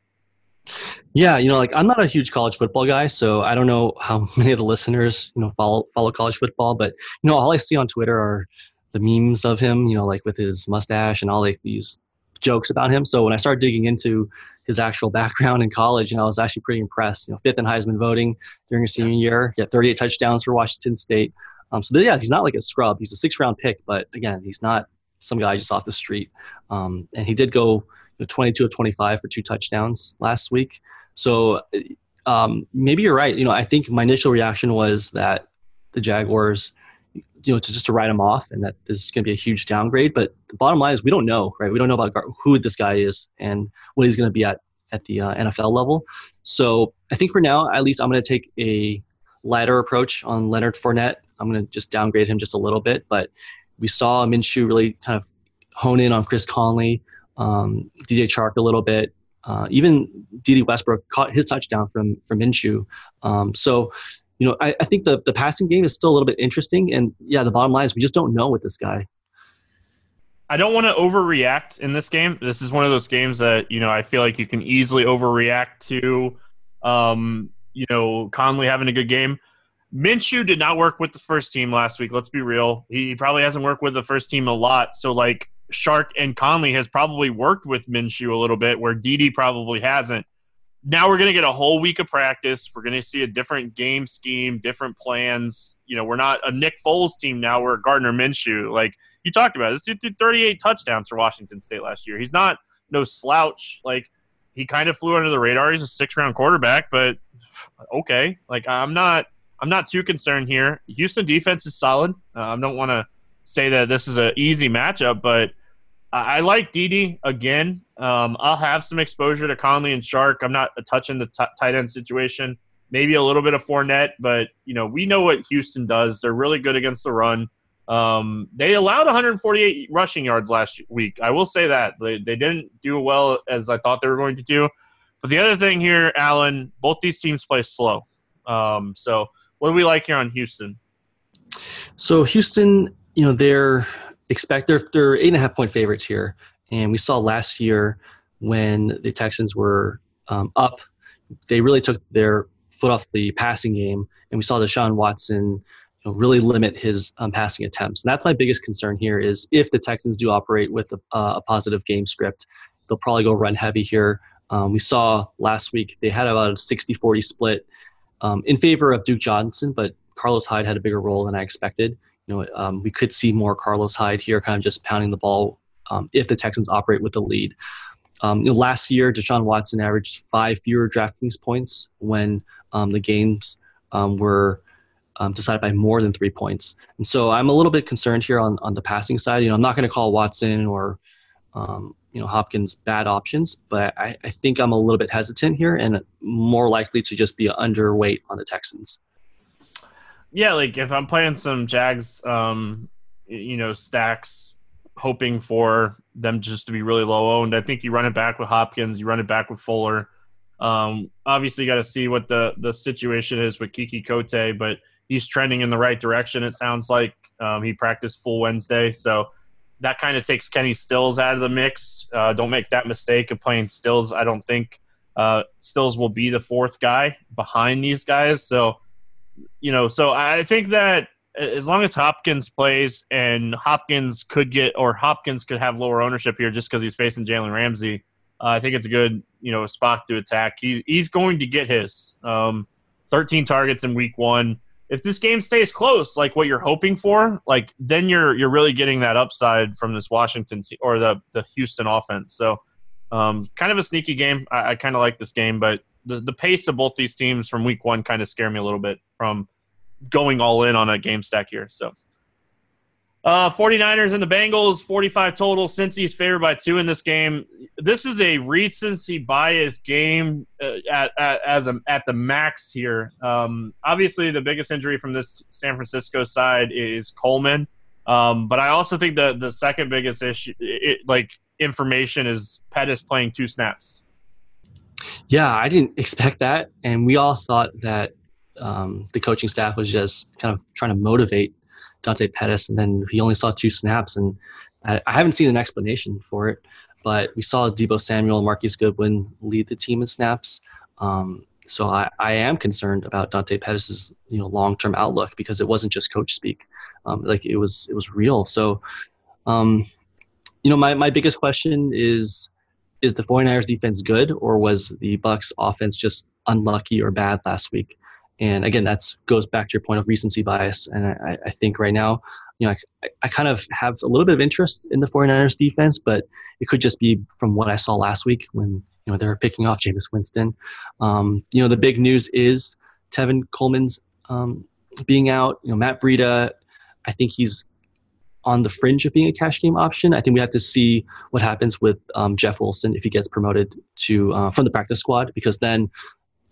Yeah, you know, like I'm not a huge college football guy, so I don't know how many of the listeners, you know, follow follow college football, but you know, all I see on Twitter are the memes of him, you know, like with his mustache and all like these jokes about him. So when I started digging into his actual background in college, you know, I was actually pretty impressed. You know, fifth in Heisman voting during his senior year, he had 38 touchdowns for Washington State. Um, so yeah, he's not like a scrub. He's a six round pick, but again, he's not some guy just off the street. Um, and he did go you know, 22 of 25 for two touchdowns last week. So um, maybe you're right. You know, I think my initial reaction was that the Jaguars, you know, to just to write him off and that this is going to be a huge downgrade. But the bottom line is we don't know, right? We don't know about who this guy is and what he's going to be at at the uh, NFL level. So I think for now, at least I'm going to take a lighter approach on Leonard Fournette. I'm going to just downgrade him just a little bit. But we saw Minshew really kind of hone in on Chris Conley, um, DJ Chark a little bit. Uh, even Dede Westbrook caught his touchdown from from Minshew. Um, so, you know, I, I think the the passing game is still a little bit interesting. And yeah, the bottom line is we just don't know with this guy. I don't want to overreact in this game. This is one of those games that you know I feel like you can easily overreact to. Um, you know, Conley having a good game. Minshew did not work with the first team last week. Let's be real. He probably hasn't worked with the first team a lot. So like Chark and Conley has probably worked with Minshew a little bit, where Dede probably hasn't. Now we're going to get a whole week of practice. We're going to see a different game scheme, different plans. You know, we're not a Nick Foles team now. We're a Gardner Minshew. Like you talked about, this dude did 38 touchdowns for Washington State last year. He's not no slouch. Like he kind of flew under the radar. He's a six round quarterback, but okay. Like I'm not, I'm not too concerned here. Houston defense is solid. Uh, I don't want to say that this is an easy matchup, but I, I like Dede again. Um, I'll have some exposure to Conley and Chark. I'm not touching the t- tight end situation. Maybe a little bit of Fournette, but you know we know what Houston does. They're really good against the run. Um, they allowed 148 rushing yards last week. I will say that they, they didn't do well as I thought they were going to do. But the other thing here, Alan, both these teams play slow. Um, so what do we like here on Houston? So Houston, you know, they're expect they're they're eight and a half point favorites here, and we saw last year when the Texans were um, up, they really took their foot off the passing game, and we saw Deshaun Watson know, really limit his um, passing attempts. And that's my biggest concern here is if the Texans do operate with a, uh, a positive game script, they'll probably go run heavy here. Um, we saw last week they had about a 60-40 split um, in favor of Duke Johnson, but Carlos Hyde had a bigger role than I expected. You know, um, we could see more Carlos Hyde here, kind of just pounding the ball um, if the Texans operate with the lead. Um, you know, last year, Deshaun Watson averaged five fewer DraftKings points when the games were um, decided by more than three points. And so I'm a little bit concerned here on, on the passing side. You know, I'm not going to call Watson or, um, you know, Hopkins bad options, but I, I think I'm a little bit hesitant here and more likely to just be underweight on the Texans. Yeah, like if I'm playing some Jags, um, you know, stacks, hoping for them just to be really low owned, I think you run it back with Hopkins, you run it back with Fuller. Um, obviously, got to see what the the situation is with Keke Coutee, but he's trending in the right direction. It sounds like um, he practiced full Wednesday, so that kind of takes Kenny Stills out of the mix. Uh, don't make that mistake of playing Stills. I don't think uh, Stills will be the fourth guy behind these guys. So, you know, so I think that as long as Hopkins plays and Hopkins could get or Hopkins could have lower ownership here just because he's facing Jalen Ramsey, uh, I think it's a good you know spot to attack. He, he's going to get his um, 13 targets in week one if this game stays close, like what you're hoping for, like then you're you're really getting that upside from this Washington or the the Houston offense. So, um, kind of a sneaky game. I, I kind of like this game, but the the pace of both these teams from week one kind of scare me a little bit from going all in on a game stack here. So. Uh, 49ers and the Bengals, 45 total. Cincy's favored by two in this game. This is a recency bias game uh, at, at, as a, at the max here. Um, obviously, the biggest injury from this San Francisco side is Coleman. Um, but I also think the the second biggest issue, it, like information, is Pettis playing two snaps. Yeah, I didn't expect that, and we all thought that um, the coaching staff was just kind of trying to motivate Dante Pettis, and then he only saw two snaps, and I, haven't seen an explanation for it. But we saw Deebo Samuel and Marquise Goodwin lead the team in snaps. Um, so I, I am concerned about Dante Pettis's you know long term outlook because it wasn't just coach speak, um, like it was it was real. So, um, you know, my, my biggest question is is the 49ers defense good or was the Bucs offense just unlucky or bad last week? And again, that goes back to your point of recency bias. And I, I think right now, you know, I, I kind of have a little bit of interest in the 49ers defense, but it could just be from what I saw last week when you know they were picking off Jameis Winston. Um, you know, the big news is Tevin Coleman's um, being out. You know, Matt Breida, I think he's on the fringe of being a cash game option. I think we have to see what happens with um, Jeff Wilson if he gets promoted to uh, from the practice squad, because then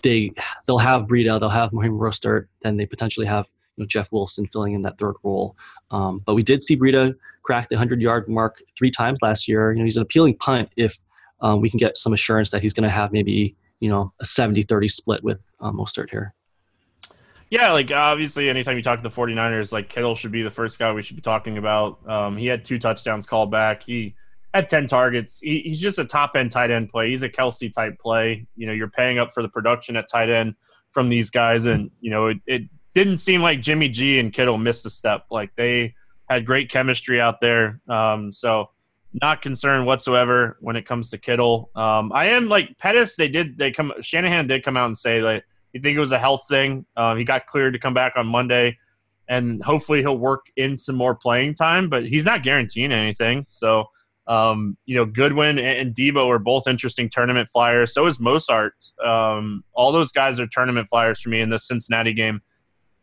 they they'll have Breida, they'll have Raheem Mostert, then they potentially have you know, Jeff Wilson filling in that third role. Um, but we did see Breida crack the 100 yard mark three times last year. You know, he's an appealing punt if um, we can get some assurance that he's going to have maybe you know a 70-30 split with um, Mostert here. Yeah, like obviously, anytime you talk to the 49ers, like Kittle should be the first guy we should be talking about. Um, he had two touchdowns called back. He had 10 targets. He, he's just a top end tight end play. He's a Kelce type play. You know, you're paying up for the production at tight end from these guys. And, you know, it, it didn't seem like Jimmy G and Kittle missed a step. Like they had great chemistry out there. Um, so, not concerned whatsoever when it comes to Kittle. Um, I am like Pettis. They did. They come. Shanahan did come out and say like you think it was a health thing. Um, he got cleared to come back on Monday, and hopefully he'll work in some more playing time. But he's not guaranteeing anything. So, um, you know, Goodwin and Deebo are both interesting tournament flyers. So is Mostert. Um, all those guys are tournament flyers for me in the Cincinnati game.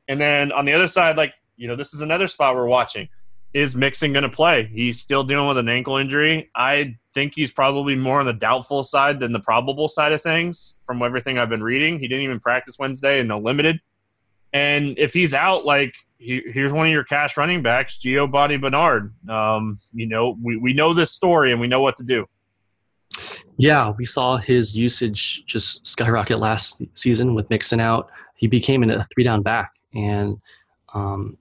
And then on the other side, like you know, this is another spot we're watching. Is Mixon going to play? He's still dealing with an ankle injury. I think he's probably more on the doubtful side than the probable side of things from everything I've been reading. He didn't even practice Wednesday and no limited. And if he's out, like he, here's one of your cash running backs, Gio Body Bernard. Um, you know, we, we know this story and we know what to do. Yeah, we saw his usage just skyrocket last season with Mixon out. He became a three down back. And um,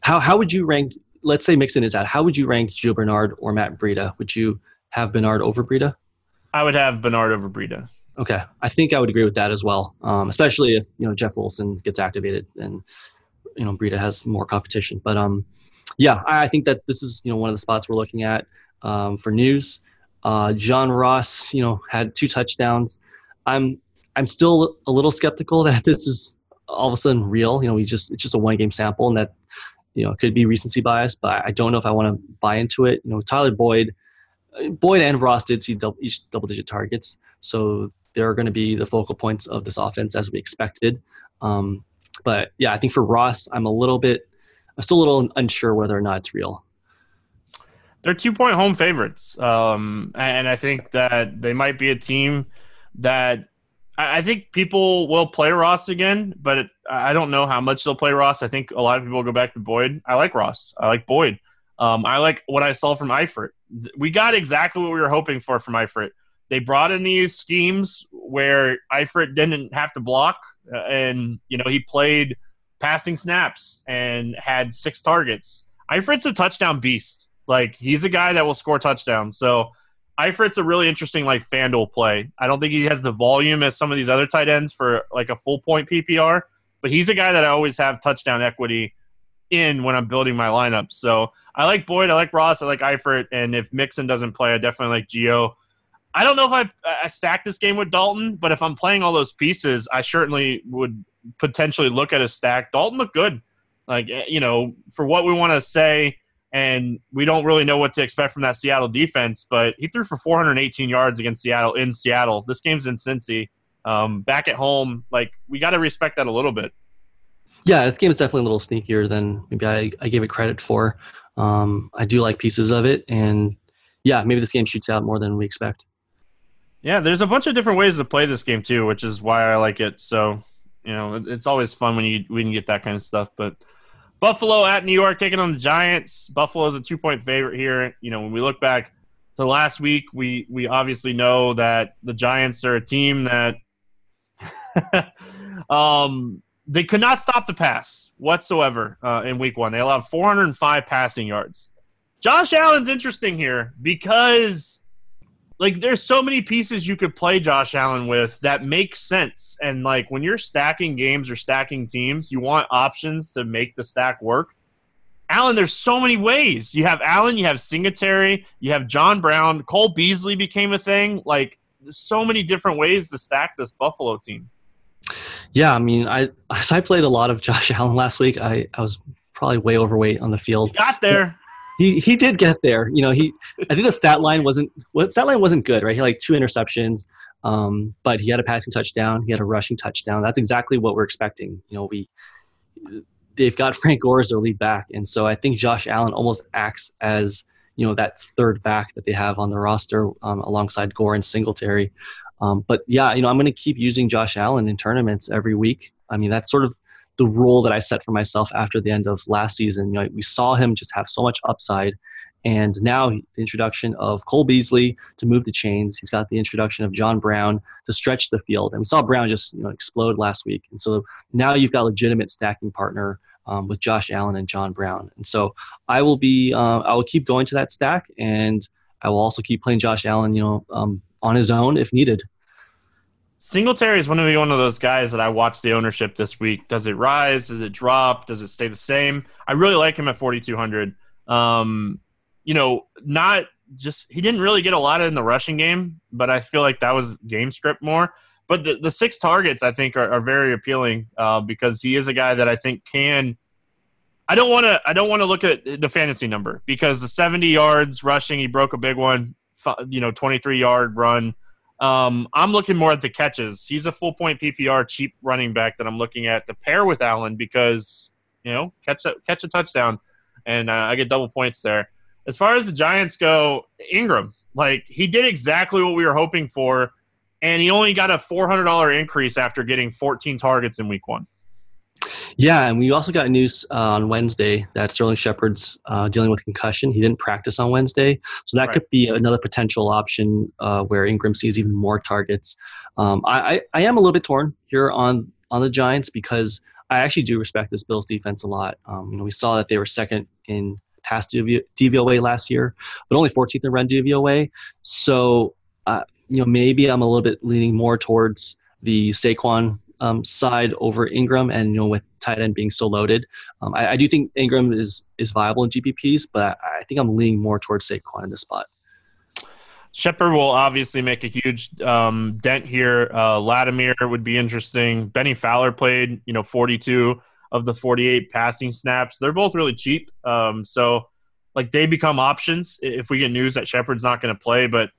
how how would you rank? Let's say Mixon is out. How would you rank Gio Bernard or Matt Breida? Would you have Bernard over Breida? I would have Bernard over Breida. Okay, I think I would agree with that as well. Um, especially if you know Jeff Wilson gets activated and you know Breida has more competition. But um, yeah, I, I think that this is you know one of the spots we're looking at um, for news. Uh, John Ross, you know, had two touchdowns. I'm I'm still a little skeptical that this is all of a sudden real. You know, we just it's just a one game sample, and that you know could be recency bias. But I don't know if I want to buy into it. You know, Tyler Boyd Boyd and Ross did see double, each double digit targets, so they're going to be the focal points of this offense as we expected. Um, but yeah, I think for Ross, I'm a little bit, I'm still a little unsure whether or not it's real. They're two point home favorites, um, and I think that they might be a team that I think people will play Ross again, but it, I don't know how much they'll play Ross. I think a lot of people go back to Boyd. I like Ross. I like Boyd. Um, I like what I saw from Eifert. We got exactly what we were hoping for from Eifert. They brought in these schemes where Eifert didn't have to block, uh, and you know he played passing snaps and had six targets. Eifert's a touchdown beast. Like he's a guy that will score touchdowns. So Eifert's a really interesting like FanDuel play. I don't think he has the volume as some of these other tight ends for like a full point PPR, but he's a guy that I always have touchdown equity in when I'm building my lineup. So I like Boyd, I like Ross, I like Eifert, and if Mixon doesn't play, I definitely like Gio. I don't know if I, I stack this game with Dalton, but if I'm playing all those pieces, I certainly would potentially look at a stack. Dalton looked good, like eh, you know, for what we want to say, and we don't really know what to expect from that Seattle defense. But he threw for 418 yards against Seattle in Seattle. This game's in Cincy, um, back at home. Like we got to respect that a little bit. Yeah, this game is definitely a little sneakier than maybe I, I gave it credit for. Um, I do like pieces of it, and yeah, maybe this game shoots out more than we expect. Yeah, there's a bunch of different ways to play this game too, which is why I like it. So, you know, it's always fun when you when you get that kind of stuff. But Buffalo at New York taking on the Giants. Buffalo's a two point favorite here. You know, when we look back to last week, we we obviously know that the Giants are a team that um they could not stop the pass whatsoever uh, in week one. They allowed 405 passing yards. Josh Allen's interesting here because, like, there's so many pieces you could play Josh Allen with that make sense. And, like, when you're stacking games or stacking teams, you want options to make the stack work. Allen, there's so many ways. You have Allen, you have Singletary, you have John Brown, Cole Beasley became a thing. Like, there's so many different ways to stack this Buffalo team. Yeah, I mean, I as I played a lot of Josh Allen last week, I, I was probably way overweight on the field. He got there. He he did get there. You know, he I think the stat line wasn't well, stat line wasn't good, right? He had like two interceptions, um, but he had a passing touchdown, he had a rushing touchdown. That's exactly what we're expecting. You know, we they've got Frank Gore as their lead back, and so I think Josh Allen almost acts as you know that third back that they have on the roster um, alongside Gore and Singletary. Um, but yeah, you know, I'm going to keep using Josh Allen in tournaments every week. I mean, that's sort of the rule that I set for myself after the end of last season. You know, we saw him just have so much upside. And now the introduction of Cole Beasley to move the chains. He's got the introduction of John Brown to stretch the field. And we saw Brown just you know explode last week. And so now you've got a legitimate stacking partner um, with Josh Allen and John Brown. And so I will be uh, I will keep going to that stack, and I will also keep playing Josh Allen. You know, um, on his own if needed. Singletary is to be one of those guys that I watch the ownership this week. Does it rise? Does it drop? Does it stay the same? I really like him at 4,200. Um, you know, not just he didn't really get a lot in the rushing game, but I feel like that was game script more. But the, the six targets I think are, are very appealing uh, because he is a guy that I think can. I don't want to. I don't want to look at the fantasy number because the 70 yards rushing, he broke a big one. You know, 23 yard run. Um, I'm looking more at the catches. He's a full point PPR cheap running back that I'm looking at to pair with Allen because you know catch a catch a touchdown, and uh, I get double points there. As far as the Giants go, Engram like he did exactly what we were hoping for, and he only got a four hundred dollar increase after getting 14 targets in Week One. Yeah, and we also got news uh, on Wednesday that Sterling Shepard's uh, dealing with concussion. He didn't practice on Wednesday, so that right. could be another potential option uh, where Engram sees even more targets. Um, I, I, I, am a little bit torn here on on the Giants because I actually do respect this Bills defense a lot. Um, you know, we saw that they were second in pass DVOA last year, but only 14th in run DVOA. So, uh, you know, maybe I'm a little bit leaning more towards the Saquon um, side over Engram, and you know with tight end being so loaded, um, I, I, do think Engram is is viable in GPPs, but I, I think I'm leaning more towards Saquon in this spot. Shepard will obviously make a huge um, dent here. Uh, Latimer would be interesting. Bennie Fowler played, you know, 42 of the 48 passing snaps. They're both really cheap, um, so like they become options if we get news that Shepard's not going to play. But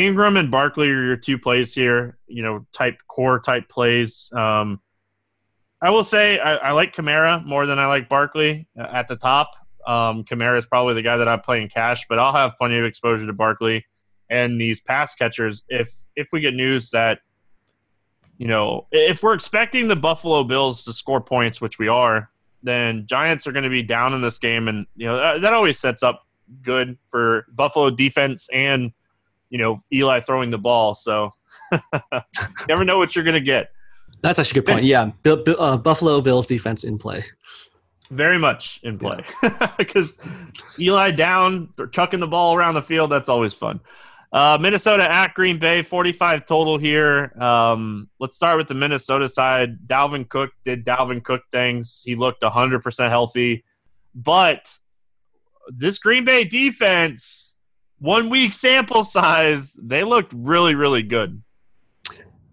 Engram and Barkley are your two plays here. You know, type core type plays. Um, I will say I, I, like Kamara more than I like Barkley uh, at the top. Um, Kamara is probably the guy that I play in cash, but I'll have plenty of exposure to Barkley and these pass catchers if if we get news that you know if we're expecting the Buffalo Bills to score points, which we are, then Giants are going to be down in this game, and you know that, that always sets up good for Buffalo defense and you know Eli throwing the ball. So never know what you're going to get. That's actually a good point. Yeah, uh, Buffalo Bills defense in play. Very much in play because yeah. Eli down, they're chucking the ball around the field. That's always fun. Uh, Minnesota at Green Bay, 45 total here. Um, let's start with the Minnesota side. Dalvin Cook did Dalvin Cook things. He looked 100% healthy. But this Green Bay defense one week sample size, they looked really, really good.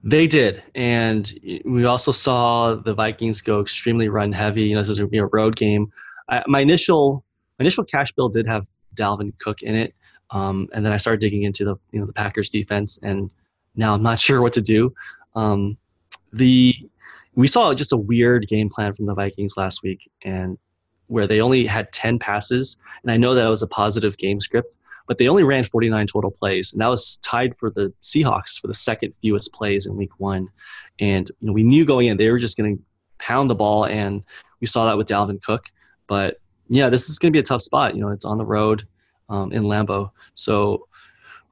They did, and we also saw the Vikings go extremely run heavy. You know, this is a road game. I, my initial my initial cash bill did have Dalvin Cook in it, um, and then I started digging into the you know the Packers defense, and now I'm not sure what to do. Um, the we saw just a weird game plan from the Vikings last week, and where they only had 10 passes, and I know that was a positive game script, but they only ran 49 total plays, and that was tied for the Seahawks for the second fewest plays in Week One. And you know, we knew going in they were just going to pound the ball, and we saw that with Dalvin Cook. But yeah, this is going to be a tough spot. You know, it's on the road um, in Lambeau, so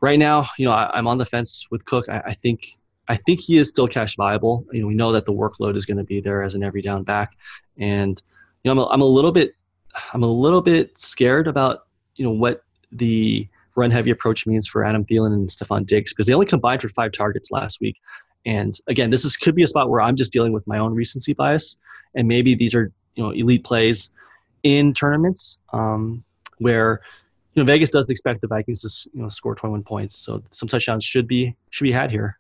right now, you know, I, am on the fence with Cook. I, I, think I think he is still cash viable. You know, we know that the workload is going to be there as an every down back, and you know, I'm a, I'm a little bit I'm a little bit scared about you know what the run heavy approach means for Adam Thielen and Stefon Diggs because they only combined for five targets last week. And again, this is could be a spot where I'm just dealing with my own recency bias, and maybe these are you know elite plays in tournaments um, where you know Vegas does expect the Vikings to you know score 21 points, so some touchdowns should be should be had here.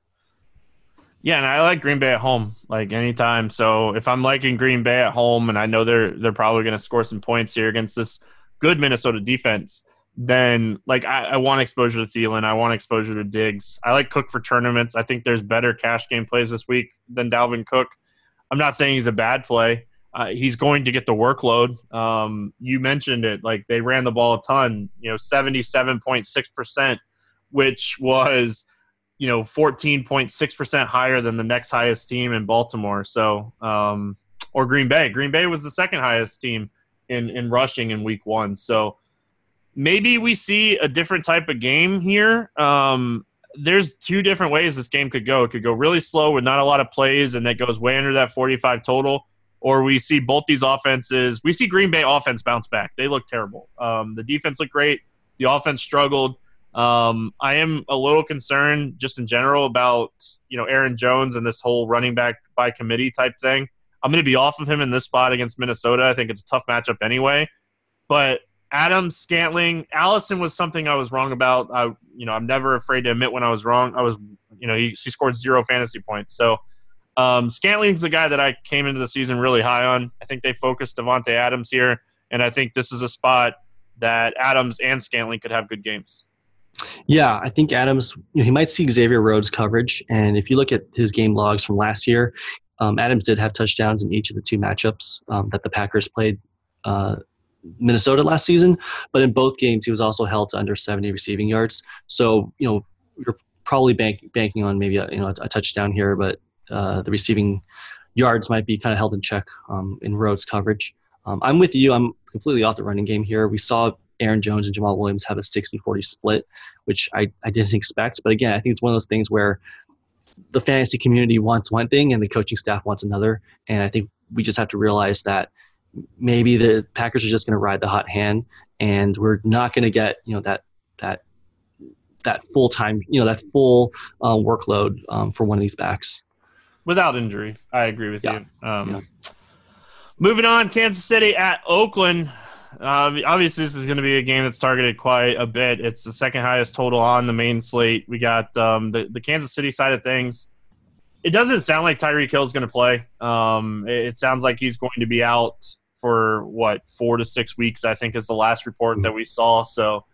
Yeah, and I like Green Bay at home, like anytime. So if I'm liking Green Bay at home, and I know they're they're probably going to score some points here against this good Minnesota defense, then like I, I, want exposure to Thielen, I want exposure to Diggs. I like Cook for tournaments. I think there's better cash game plays this week than Dalvin Cook. I'm not saying he's a bad play. Uh, he's going to get the workload. Um, you mentioned it, like they ran the ball a ton. You know, 77.6 percent, which was you know 14.6 percent higher than the next highest team in Baltimore. So, um, or Green Bay. Green Bay was the second highest team in in rushing in Week One. So maybe we see a different type of game here. Um, there's two different ways this game could go. It could go really slow with not a lot of plays, and that goes way under that 45 total. Or we see both these offenses. We see Green Bay offense bounce back. They look terrible. Um, the defense looked great. The offense struggled. Um, I am a little concerned just in general about you know Aaron Jones and this whole running back by committee type thing. I'm going to be off of him in this spot against Minnesota. I think it's a tough matchup anyway. But Adams, Scantling, Allison was something I was wrong about. I, you know, I'm never afraid to admit when I was wrong. I was, you know, he, he scored zero fantasy points. So um, Scantling's the guy that I came into the season really high on. I think they focused Davante Adams here, and I think this is a spot that Adams and Scantling could have good games. Yeah, I think Adams, you know, he might see Xavier Rhodes coverage, and if you look at his game logs from last year, um, Adams did have touchdowns in each of the two matchups um, that the Packers played uh, Minnesota last season, but in both games he was also held to under 70 receiving yards. So you know you're probably bank, banking on maybe a, you know a, touchdown here, but uh, the receiving yards might be kind of held in check um, in Rhodes coverage. Um, I'm with you. I'm completely off the running game here. We saw Aaron Jones and Jamaal Williams have a 60-40 split, which I, I didn't expect. But again, I think it's one of those things where the fantasy community wants one thing and the coaching staff wants another. And I think we just have to realize that maybe the Packers are just going to ride the hot hand, and we're not going to get you know that that that full time you know that full uh, workload um, for one of these backs without injury. I agree with yeah. you. Um, yeah. Moving on, Kansas City at Oakland. Uh, obviously, this is going to be a game that's targeted quite a bit. It's the second highest total on the main slate. We got um, the the Kansas City side of things. It doesn't sound like Tyreek Hill is going to play. Um, it, it, sounds like he's going to be out for what four to six weeks. I think is the last report that mm-hmm. we saw. So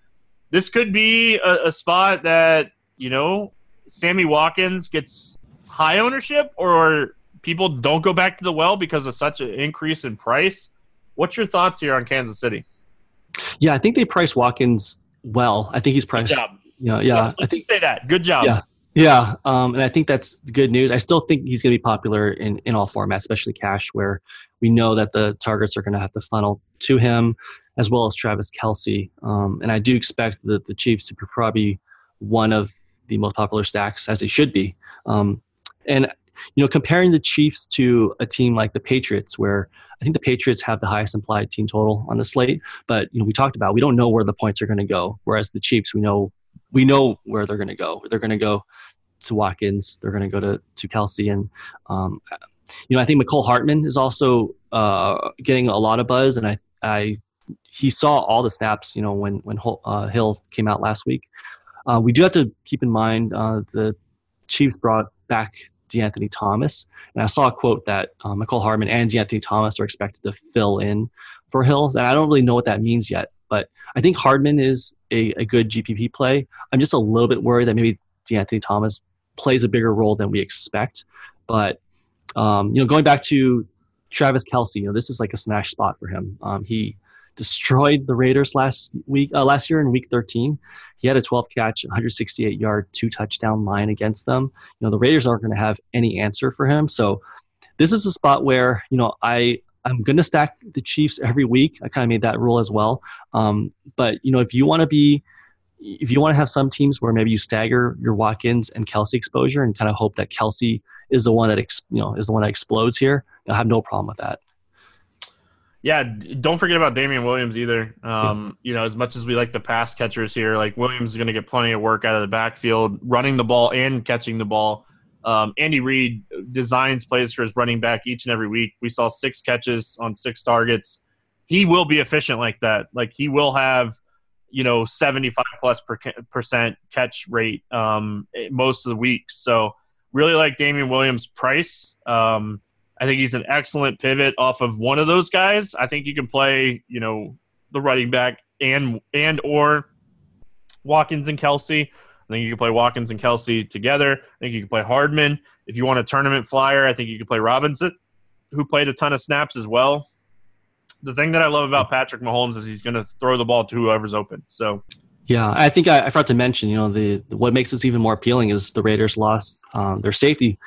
this could be a, a spot that you know Sammy Watkins gets high ownership, or people don't go back to the well because of such an increase in price. What's your thoughts here on Kansas City? Yeah, I think they price Watkins well. I think he's priced. Good job. You know, yeah, yeah let's I think, say that. Good job. Yeah, yeah, um, and I think that's good news. I still think he's going to be popular in, in all formats, especially cash, where we know that the targets are going to have to funnel to him, as well as Travis Kelce. Um, and I do expect that the Chiefs to be probably one of the most popular stacks, as they should be. Um, and you know, comparing the Chiefs to a team like the Patriots, where I think the Patriots have the highest implied team total on the slate, but you know, we talked about we don't know where the points are going to go. Whereas the Chiefs, we know we know where they're going to go. They're going to go to Watkins. They're going to go to to Kelce, and um, you know I think Mecole Hardman is also uh, getting a lot of buzz, and I I he saw all the snaps. You know when when uh, Hill came out last week. Uh, we do have to keep in mind uh, the Chiefs brought back DeAnthony Thomas, and I saw a quote that uh, Mecole Hardman and DeAnthony Thomas are expected to fill in for Hill, and I don't really know what that means yet. But I think Hardman is a, a good GPP play. I'm just a little bit worried that maybe DeAnthony Thomas plays a bigger role than we expect. But um, you know, going back to Travis Kelce, you know, this is like a smash spot for him. Um, he destroyed the Raiders last week, uh, last year in Week 13. He had a 12 catch, 168 yard, two touchdown line against them. You know, the Raiders aren't going to have any answer for him. So this is a spot where you know I I'm going to stack the Chiefs every week. I kind of made that rule as well. Um, but you know, if you want to be, if you want to have some teams where maybe you stagger your Watkins and Kelce exposure and kind of hope that Kelce is the one that ex, you know is the one that explodes here, I have no problem with that. Yeah, don't forget about Damien Williams either. Um, you know, as much as we like the pass catchers here, like Williams is going to get plenty of work out of the backfield, running the ball and catching the ball. Um, Andy Reid designs plays for his running back each and every week. We saw six catches on six targets. He will be efficient like that. Like he will have, you know, seventy five plus per, percent catch rate um, most of the weeks. So Really like Damien Williams' price. Um, I think he's an excellent pivot off of one of those guys. I think you can play, you know, the running back and and or Watkins and Kelce. I think you can play Watkins and Kelce together. I think you can play Hardman. If you want a tournament flyer, I think you can play Robinson, who played a ton of snaps as well. The thing that I love about Patrick Mahomes is he's going to throw the ball to whoever's open. So, yeah, I think I, I forgot to mention. You know, the what makes this even more appealing is the Raiders lost um, their safety,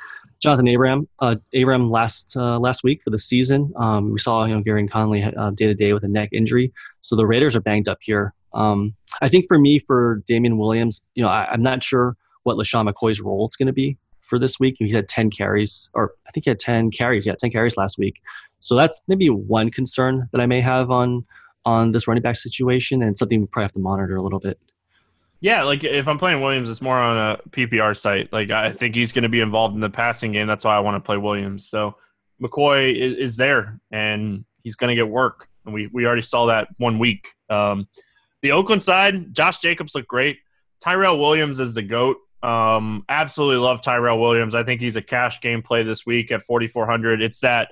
Johnathan Abram. Uh, Abram last uh, last week for the season. Um, we saw you know Gareon Conley day to day with a neck injury, so the Raiders are banged up here. Um, I think for me, for Damien Williams, you know, I, am not sure what LeSean McCoy's role is going to be for this week. He had 10 carries, or I think he had 10 carries. Yeah, 10 carries last week. So that's maybe one concern that I may have on on this running back situation, and something we probably have to monitor a little bit. Yeah, like if I'm playing Williams, it's more on a PPR site. Like I think he's going to be involved in the passing game. That's why I want to play Williams. So McCoy is, is there, and he's going to get work. And we we already saw that one week. Um, the Oakland side, Josh Jacobs looked great. Tyrell Williams is the GOAT. Um, absolutely love Tyrell Williams. I think he's a cash game play this week at 4,400. It's that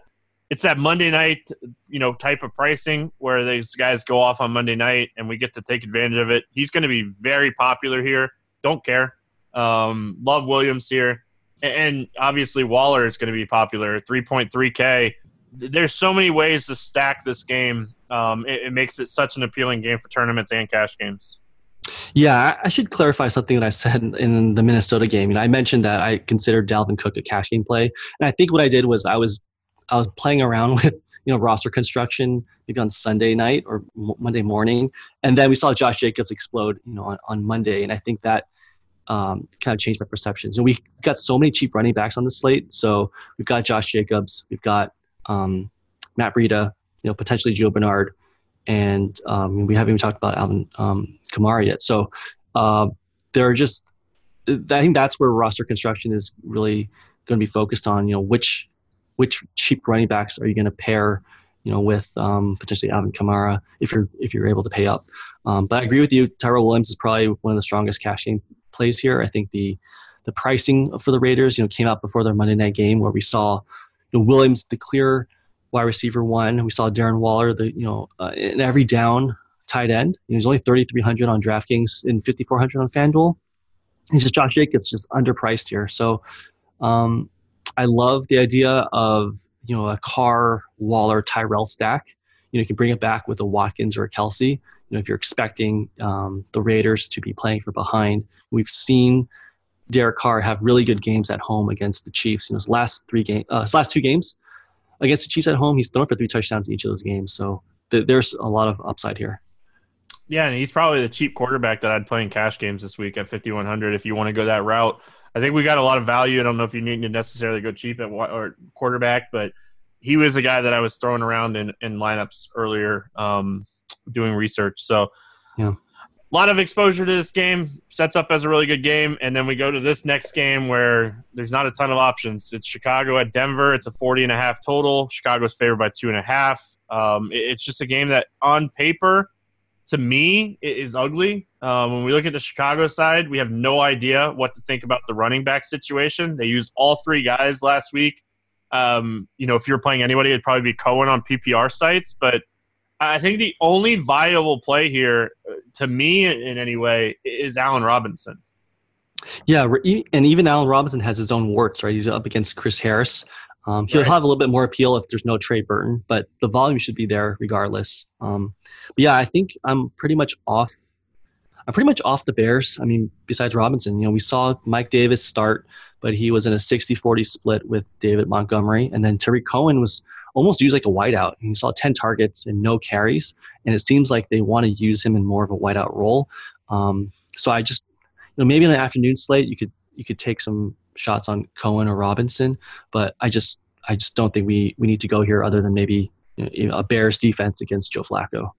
it's that Monday night, you know, type of pricing where these guys go off on Monday night and we get to take advantage of it. He's going to be very popular here. Don't care. Um, love Williams here. And obviously Waller is going to be popular. 3.3K. There's so many ways to stack this game um, it, it, makes it such an appealing game for tournaments and cash games. Yeah, I should clarify something that I said in the Minnesota game. You know, I mentioned that I considered Dalvin Cook a cash game play, and I think what I did was I was I was playing around with you know roster construction maybe on Sunday night or Monday morning, and then we saw Josh Jacobs explode you know on, on Monday, and I think that um, kind of changed my perceptions. And we've got so many cheap running backs on the slate. So we've got Josh Jacobs, we've got um, Matt Breida, you know, potentially Gio Bernard, and um, we haven't even talked about Alvin um, Kamara yet. So uh, there are just, I think that's where roster construction is really going to be focused on. You know, which which cheap running backs are you going to pair, you know, with um, potentially Alvin Kamara if you're if you're able to pay up. Um, but I agree with you. Tyrell Williams is probably one of the strongest cashing plays here. I think the the pricing for the Raiders, you know, came out before their Monday night game where we saw you know, Williams the clear wide receiver one. We saw Darren Waller, the you know, uh, in every down tight end. He was only 3,300 on DraftKings and 5,400 on FanDuel. He's just Josh Jacobs, just underpriced here. So um, I love the idea of you know a Carr Waller Tyrell stack. You know, you can bring it back with a Watkins or a Kelce. You know, if you're expecting um, the Raiders to be playing for behind, we've seen Derek Carr have really good games at home against the Chiefs. You know, his last three game, uh, his last two games against the Chiefs at home, he's thrown for three touchdowns in each of those games. So th- there's a lot of upside here. Yeah, and he's probably the cheap quarterback that I'd play in cash games this week at 5100 if you want to go that route. I think we got a lot of value. I don't know if you need to necessarily go cheap at or quarterback, but he was a guy that I was throwing around in, in lineups earlier, um, doing research. So, yeah a lot of exposure to this game sets up as a really good game and then we go to this next game where there's not a ton of options. It's chicago at denver. It's a 40 and a half total. Chicago's favored by two and a half. Um, it's just a game that on paper to me is ugly. Um, when we look at the chicago side we have no idea what to think about the running back situation. They used all three guys last week. Um, you know if you're playing anybody it'd probably be cohen on ppr sites but I think the only viable play here, uh, to me in any way, is Allen Robinson. Yeah, and even Allen Robinson has his own warts, right? He's up against Chris Harris. Um, he'll right. have a little bit more appeal if there's no Trey Burton, but the volume should be there regardless. Um, but yeah, I think I'm pretty much off. I'm pretty much off the Bears. I mean, besides Robinson, you know, we saw Mike Davis start, but he was in a 60-40 split with David Montgomery, and then Tarik Cohen was almost used like a wideout. He saw 10 targets and no carries, and it seems like they want to use him in more of a wideout role. Um, so I just, you know, maybe in an afternoon slate you could you could take some shots on Cohen or Robinson, but I just I just don't think we we need to go here other than maybe you know, a Bears defense against Joe Flacco.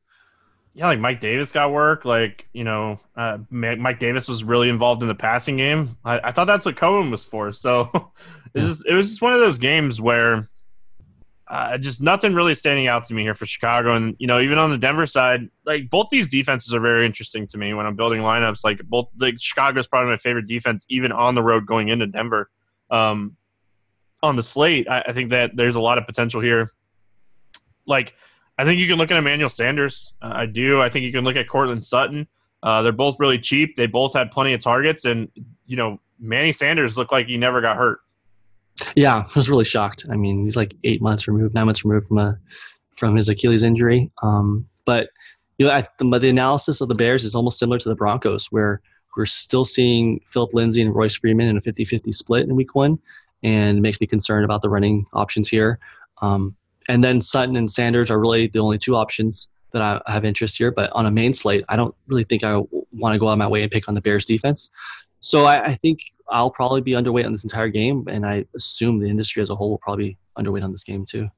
Yeah, like Mike Davis got work. Like you know, uh, Mike Davis was really involved in the passing game. I, I thought that's what Cohen was for. So it was it was just one of those games where uh, just nothing really standing out to me here for Chicago. And, you know, even on the Denver side, like both these defenses are very interesting to me when I'm building lineups. Like both, like Chicago is probably my favorite defense, even on the road going into Denver. um, on the slate, I, I think that there's a lot of potential here. Like, I think you can look at Emmanuel Sanders. Uh, I do. I think you can look at Courtland Sutton. Uh, they're both really cheap. They both had plenty of targets, and you know, Manny Sanders looked like he never got hurt. Yeah, I was really shocked. I mean, he's like eight months removed, nine months removed from a from his Achilles injury. Um, but you know, the, the analysis of the Bears is almost similar to the Broncos, where we're still seeing Philip Lindsay and Royce Freeman in a 50-50 split in Week One, and it makes me concerned about the running options here. Um, and then Sutton and Sanders are really the only two options that I have interest here. But on a main slate, I don't really think I want to go out of my way and pick on the Bears defense. So I, I, think I'll probably be underweight on this entire game, and I assume the industry as a whole will probably underweight on this game too.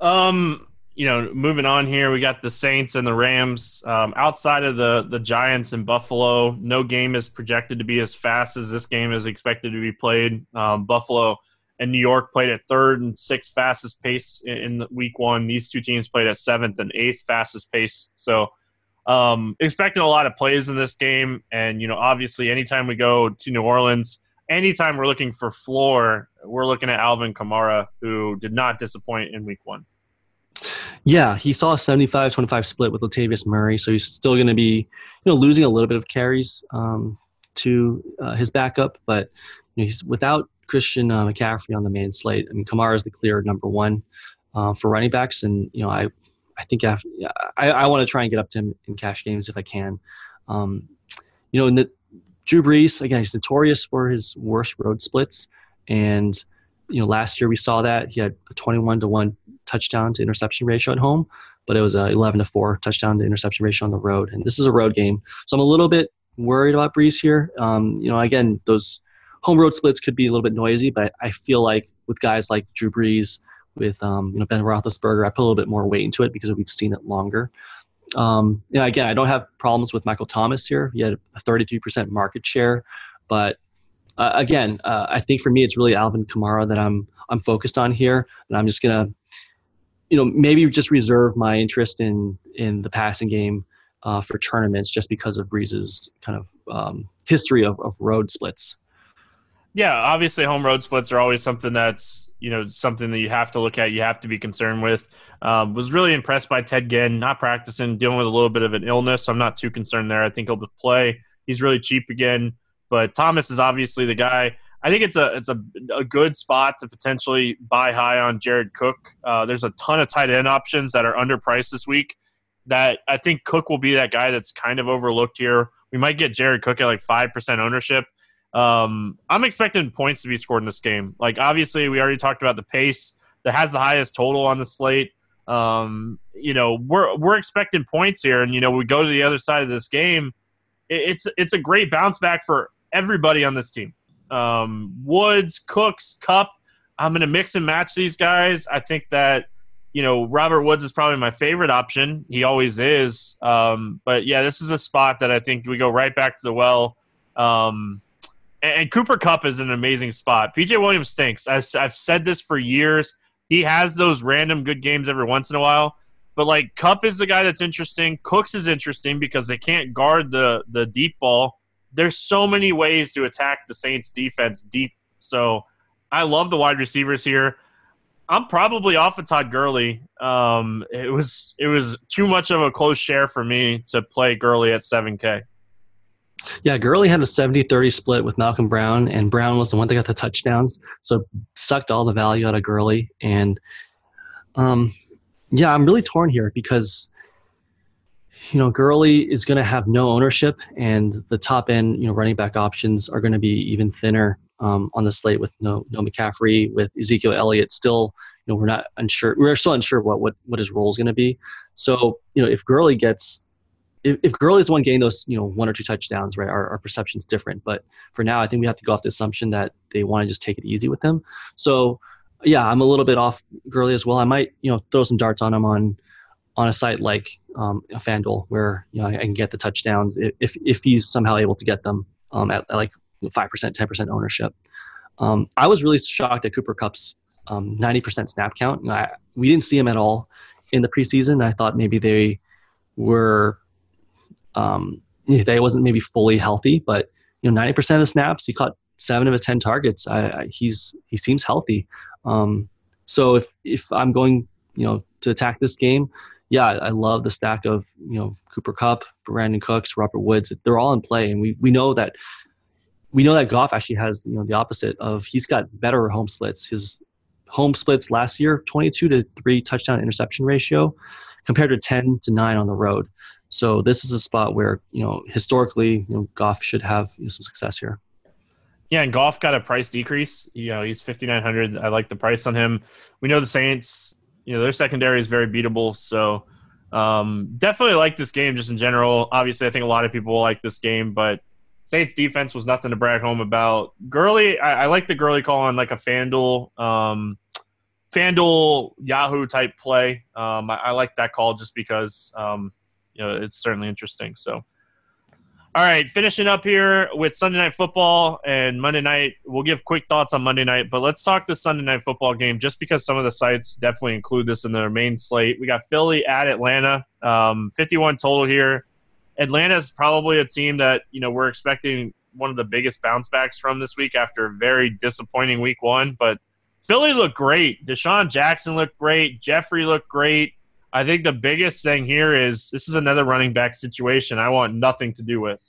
Um, you know, moving on here, we got the Saints and the Rams. Um, outside of the the Giants and Buffalo, no game is projected to be as fast as this game is expected to be played. Um, Buffalo and New York played at third and sixth fastest pace in, in week one. These two teams played at seventh and eighth fastest pace. So, um, expecting a lot of plays in this game. And, you know, obviously, anytime we go to New Orleans, anytime we're looking for floor, we're looking at Alvin Kamara, who did not disappoint in week one. Yeah, he saw a 75-25 split with Latavius Murray, so he's still going to be, you know, losing a little bit of carries um, to uh, his backup, but you know, he's without Christian uh, McCaffrey on the main slate. I mean, Kamara is the clear number one uh, for running backs, and you know, I, I think I, I, I want to try and get up to him in cash games if I can. Um, you know, the Drew Brees again, he's notorious for his worst road splits, and you know, last year we saw that he had a 21 to one touchdown to interception ratio at home, but it was a 11 to 4 touchdown to interception ratio on the road. And this is a road game. So I'm a little bit worried about Brees here. Um, you know, again, those home road splits could be a little bit noisy, but I feel like with guys like Drew Brees, with um, you know Ben Roethlisberger, I put a little bit more weight into it because we've seen it longer. Um, you know, again, I don't have problems with Michael Thomas here. He had a 33% market share, but uh, again, uh, I think for me, it's really Alvin Kamara that I'm I'm focused on here, and I'm just gonna you know, maybe just reserve my interest in in the passing game uh, for tournaments just because of Brees's kind of um, history of, of road splits. Yeah, obviously, home road splits are always something that's you know something that you have to look at. You have to be concerned with. Um, was really impressed by Ted Ginn, not practicing, dealing with a little bit of an illness. So I'm not too concerned there. I think he'll play. He's really cheap again, but Thomas is obviously the guy. I think it's a it's a, a good spot to potentially buy high on Jared Cook. Uh, there's a ton of tight end options that are underpriced this week. That I think Cook will be that guy that's kind of overlooked here. We might get Jared Cook at like five percent ownership. Um, I'm expecting points to be scored in this game. Like obviously, we already talked about the pace that has the highest total on the slate. Um, you know, we're we're expecting points here, and you know, we go to the other side of this game. It's it's a great bounce back for everybody on this team um, Woods, Cooks, Kupp. I'm going to mix and match these guys. I think that you know Robert Woods is probably my favorite option. He always is. Um, but yeah, this is a spot that I think we go right back to the well. Um, and, Cooper Kupp is an amazing spot. PJ Williams stinks. I've, I've said this for years. He has those random good games every once in a while. But like Cup is the guy that's interesting. Cooks is interesting because they can't guard the the deep ball there's so many ways to attack the Saints defense deep. So I love the wide receivers here. I'm probably off of Todd Gurley. Um, it was it was too much of a close share for me to play Gurley at 7K. Yeah, Gurley had a 70-30 split with Malcolm Brown, and Brown was the one that got the touchdowns, so sucked all the value out of Gurley. And um, yeah, I'm really torn here because you know, Gurley is going to have no ownership, and the top end, you know, running back options are going to be even thinner um, on the slate with no no McCaffrey, with Ezekiel Elliott. Still, you know, we're not unsure. We're still unsure what what what his role is going to be. So, you know, if Gurley gets if, if Gurley is the one getting those, you know, one or two touchdowns, right, our, our perception's different. But for now, I think we have to go off the assumption that they want to just take it easy with him. So, yeah, I'm a little bit off Gurley as well. I might, you know, throw some darts on him on on a site like um, FanDuel, where you know I, can get the touchdowns if if he's somehow able to get them um, at, at, like five percent, ten percent ownership. Um, I was really shocked at Cooper Kupp's um, ninety percent snap count. I, we didn't see him at all in the preseason. I thought maybe they were um, they wasn't maybe fully healthy, but you know ninety percent of the snaps he caught seven of his ten targets. I, I, he's he seems healthy. Um, so if if I'm going, you know, to attack this game, yeah, I love the stack of you know Cooper Kupp, Brandin Cooks, Robert Woods. They're all in play, and we we know that we know that Goff actually has you know the opposite of he's got better home splits. His home splits last year, 22 to three touchdown interception ratio, compared to 10 to nine on the road. So this is a spot where you know historically, you know, Goff should have you know, some success here. Yeah, and Goff got a price decrease. You know, he's 5900. I like the price on him. We know the Saints, you know, their secondary is very beatable, so um, definitely like this game just in general. Obviously, I think a lot of people like this game, but Saints defense was nothing to brag home about. Gurley, I, I like the Gurley call on like a FanDuel, um, FanDuel Yahoo type play. Um, I, I, like that call just because um, you know it's certainly interesting. So all right, finishing up here with Sunday Night Football and Monday Night. We'll give quick thoughts on Monday Night, but let's talk the Sunday Night Football game just because some of the sites definitely include this in their main slate. We got Philly at Atlanta, um, 51 total here. Atlanta is probably a team that you know we're expecting one of the biggest bounce backs from this week after a very disappointing week one. But Philly looked great. DeSean Jackson looked great. Jeffery looked great. I think the biggest thing here is this is another running back situation I want nothing to do with.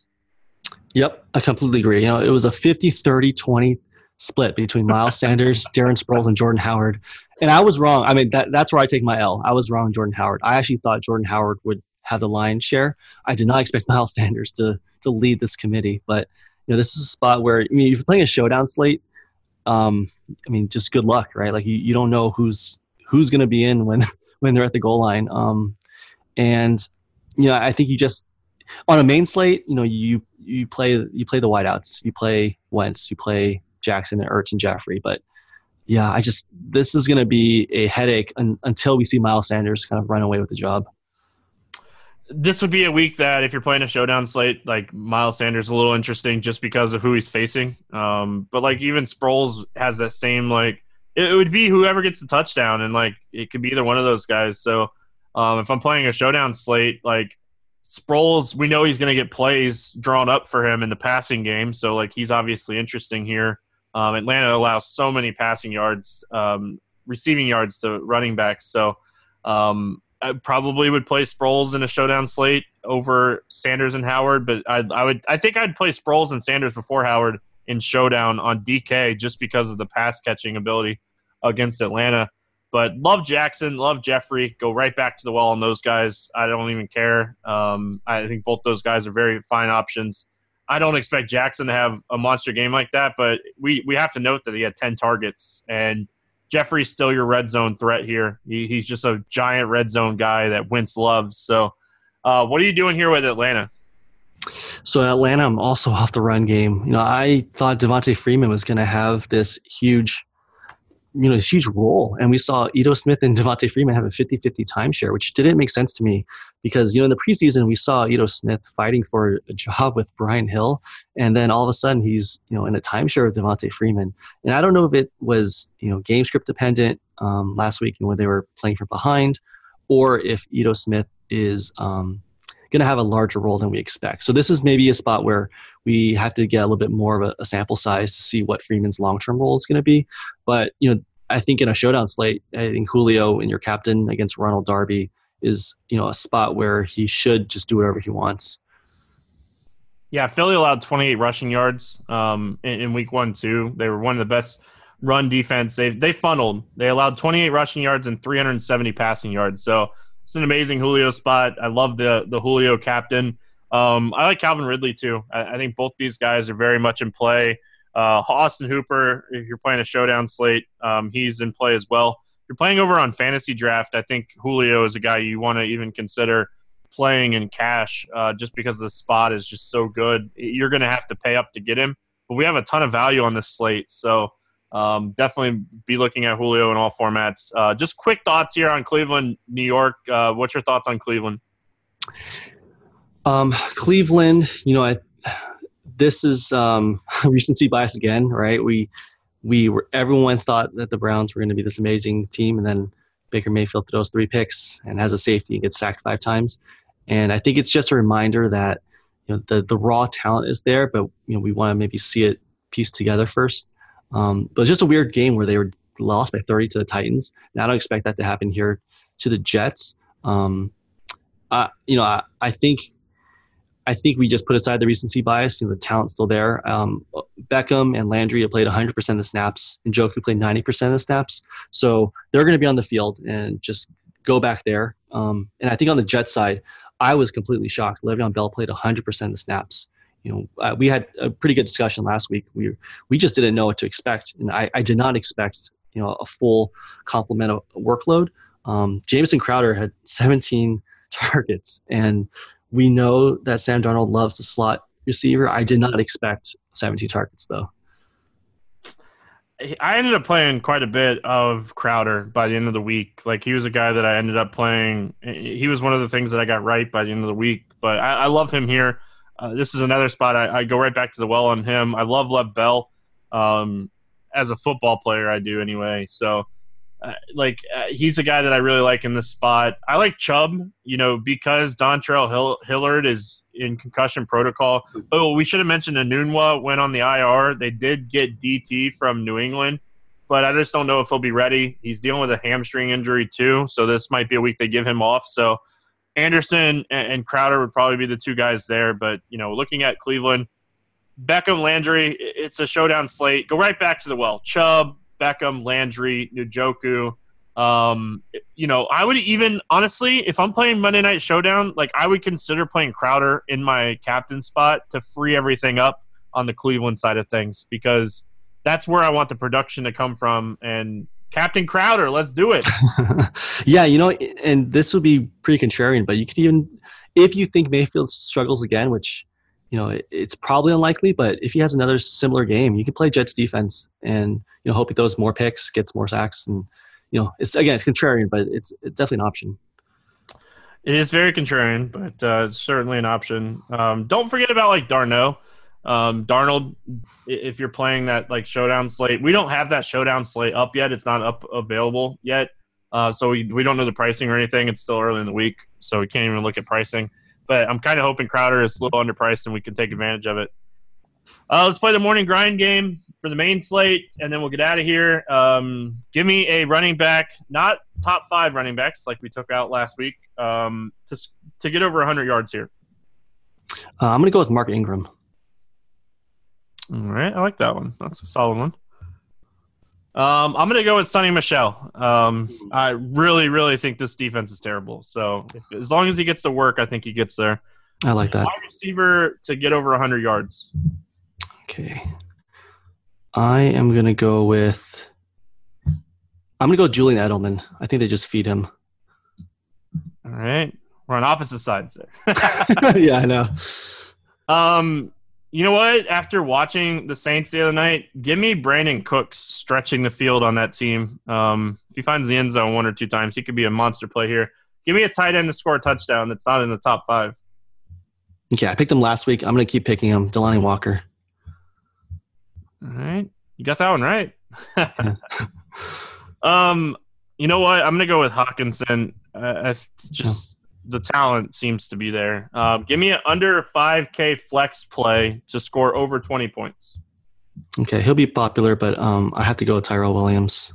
Yep, I completely agree. You know, it was a 50 30 20 split between Miles Sanders, Darren Sproles, and Jordan Howard. And I was wrong. I mean, that, that's where I take my L. I was wrong, Jordan Howard. I actually thought Jordan Howard would have the lion's share. I did not expect Miles Sanders to to lead this committee, but you know, this is a spot where I mean, if you're playing a showdown slate, um, I mean, just good luck, right? Like you, you don't know who's who's going to be in when when they're at the goal line. Um, and you know, I think you just on a main slate, you know, you you play you play the wideouts, you play Wentz, you play Jackson and Ertz and Jeffery. But yeah, I just this is going to be a headache un, until we see Miles Sanders kind of run away with the job. This would be a week that if you're playing a showdown slate, like Miles Sanders, a little interesting just because of who he's facing. Um, but like even Sproles has that same like it, would be whoever gets the touchdown, and like it could be either one of those guys. So um, if I'm playing a showdown slate, like Sproles, we know he's going to get plays drawn up for him in the passing game. So like he's obviously interesting here. Um, Atlanta allows so many passing yards, um, receiving yards to running backs. So um, I probably would play Sproles in a showdown slate over Sanders and Howard, but I, I would I think I'd play Sproles and Sanders before Howard in showdown on DK just because of the pass catching ability against Atlanta. But love Jackson, love Jeffery. Go right back to the well on those guys. I don't even care. Um, I think both those guys are very fine options. I don't expect Jackson to have a monster game like that, but we, we have to note that he had 10 targets, and Jeffery's still your red zone threat here. He, he's just a giant red zone guy that Wentz loves. So, uh, what are you doing here with Atlanta? So Atlanta, I'm also off the run game. You know, I thought Devonta Freeman was going to have this huge you know, this huge role. And we saw Ito Smith and Devonta Freeman have a 50 50 timeshare, which didn't make sense to me because, you know, in the preseason, we saw Ito Smith fighting for a job with Brian Hill. And then all of a sudden, he's, you know, in a timeshare with Devonta Freeman. And I don't know if it was, you know, game script dependent um, last week when they were playing from behind or if Ito Smith is, um, going to have a larger role than we expect. So this is maybe a spot where we have to get a little bit more of a, a sample size to see what Freeman's long-term role is going to be. But you know, I think in a showdown slate, I think Julio in your captain against Ronald Darby is you know a spot where he should just do whatever he wants. Yeah, Philly allowed 28 rushing yards um, in, in, week one too. They were one of the best run defense. They they funneled. They allowed 28 rushing yards and 370 passing yards. So it's an amazing Julio spot. I love the the Julio captain. Um, I like Calvin Ridley too. I, I, think both these guys are very much in play. Uh, Austin Hooper, if you're playing a showdown slate, um, he's in play as well. If you're playing over on fantasy draft. I think Julio is a guy you want to even consider playing in cash, uh, just because the spot is just so good. You're going to have to pay up to get him, but we have a ton of value on this slate. So um, definitely be looking at Julio in all formats. Uh, just quick thoughts here on Cleveland, New York. Uh, what's your thoughts on Cleveland? Um, Cleveland, you know, I, this is um, recency bias again, right? We we were everyone thought that the Browns were going to be this amazing team, and then Baker Mayfield throws three picks and has a safety and gets sacked five times. And I think it's just a reminder that you know the the raw talent is there, but you know we want to maybe see it pieced together first. Um, but it's just a weird game where they were lost by 30 to the Titans. And I don't expect that to happen here to the Jets. Um, uh, you know, I, I, think I think we just put aside the recency bias. You know, the talent's still there. Um, Beckham and Landry have played 100% of the snaps, and Njoku played 90% of the snaps. So they're going to be on the field and just go back there. Um, and I think on the Jet side, I was completely shocked. Le'Veon Bell played 100% of the snaps. You know, uh, we had a pretty good discussion last week. We we just didn't know what to expect, and I, I did not expect you know a full complement of workload. Um, Jamison Crowder had 17 targets, and we know that Sam Darnold loves the slot receiver. I did not expect 17 targets though. I ended up playing quite a bit of Crowder by the end of the week. Like he was a guy that I ended up playing. He was one of the things that I got right by the end of the week. But I, I love him here. Uh, this is another spot I, I, go right back to the well on him. I love Lev Bell um, as a football player. I do anyway. So uh, like uh, he's a guy that I really like in this spot. I like Chubb, you know, because Dontrell Hill- Hilliard is in concussion protocol. Oh, we should have mentioned Enunwa went on the IR. They did get DT from New England, but I just don't know if he'll be ready. He's dealing with a hamstring injury too, so this might be a week they give him off. So Anderson and Crowder would probably be the two guys there. But you know, looking at Cleveland, Beckham, Landry, it's a showdown slate. Go right back to the well. Chubb, Beckham, Landry, Njoku. Um, you know, I would even honestly, if I'm playing Monday Night Showdown, like I would consider playing Crowder in my captain spot to free everything up on the Cleveland side of things because that's where I want the production to come from. And Captain Crowder, let's do it. yeah, you know, and this would be pretty contrarian, but you could even, if you think Mayfield struggles again, which you know, it's probably unlikely, but if he has another similar game, you can play Jets defense and, you know, hope he throws more picks, gets more sacks. And, you know, it's again, it's contrarian, but it's, it's definitely an option. It is very contrarian, but uh, it's certainly an option. Um, don't forget about like Darno. Um, Darnold, if you're playing that like showdown slate, we don't have that showdown slate up yet. It's not up available yet. Uh, so we, we don't know the pricing or anything. It's still early in the week, so we can't even look at pricing. But I'm kind of hoping Crowder is a little underpriced and we can take advantage of it. Uh, let's play the morning grind game for the main slate, and then we'll get out of here. Um, give me a running back, not top five running backs like we took out last week, um, to to get over 100 yards here. Uh, I'm going to go with Mark Ingram. All right, I like that one. That's a solid one. Um, I'm going to go with Sony Michel. Um, I really, really think this defense is terrible. So if, as long as he gets to work, I think he gets there. I like that. Wide receiver to get over 100 yards. Okay. I am going to go with. I'm going to go Julian Edelman. I think they just feed him. All right. We're on opposite sides there. yeah, I know. Um, you know what? After watching the Saints the other night, give me Brandin Cooks stretching the field on that team. Um, if he finds the end zone one or two times, he could be a monster play here. Give me a tight end to score a touchdown that's not in the top five. Okay, I picked him last week. I'm going to keep picking him. Delanie Walker. All right. You got that one right. um, you know what? I'm going to go with Hockenson. Uh, I just the talent seems to be there. Um, give me an under 5K flex play to score over 20 points. Okay, he'll be popular, but um, I have to go with Tyrell Williams.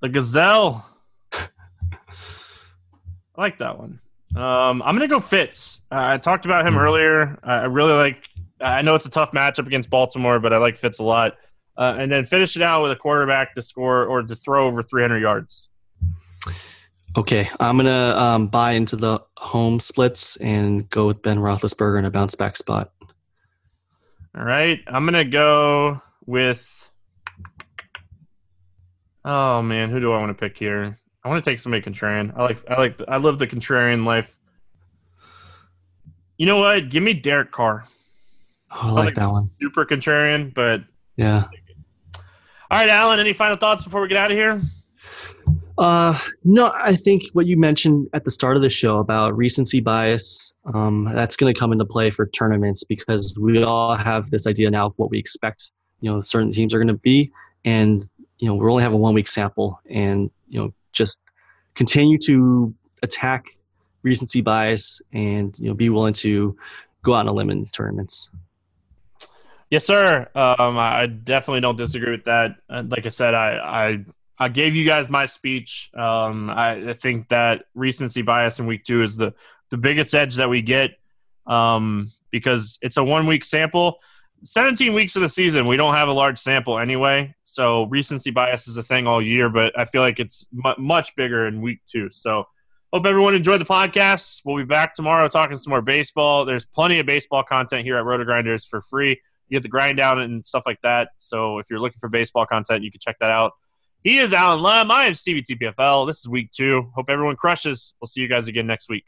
The Gazelle. I like that one. Um, I'm gonna go Fitz. Uh, I talked about him earlier. I really like. I know it's a tough matchup against Baltimore, but I like Fitz a lot. Uh, and then finish it out with a quarterback to score or to throw over 300 yards. Okay, I'm gonna um, buy into the home splits and go with Ben Roethlisberger in a bounce back spot. All right, I'm gonna go with. Oh man, who do I want to pick here? I want to take somebody contrarian. I like, I like, I love the contrarian life. You know what? Give me Derek Carr. Oh, I like, I like that one. Super contrarian, but yeah. All right, Alan. Any final thoughts before we get out of here? Uh, no, I think what you mentioned at the start of the show about recency bias, um, that's going to come into play for tournaments because we all have this idea now of what we expect, you know, certain teams are going to be. And, you know, we only have a one week sample and, you know, just continue to attack recency bias and, you know, be willing to go out on a limb in tournaments. Yes, sir. Um, I definitely don't disagree with that. Like I said, I, I I gave you guys my speech. Um, I, I, think that recency bias in week two is the the biggest edge that we get um, because it's a one week sample. 17 weeks of the season, we don't have a large sample anyway. So recency bias is a thing all year, but I feel like it's m- much bigger in week two. So hope everyone enjoyed the podcast. We'll be back tomorrow talking some more baseball. There's plenty of baseball content here at Roto Grinders for free. You get the grind down and stuff like that. So if you're looking for baseball content, you can check that out. He is Alan Lem. I am Stevie TPFL. This is week two. Hope everyone crushes. We'll see you guys again next week.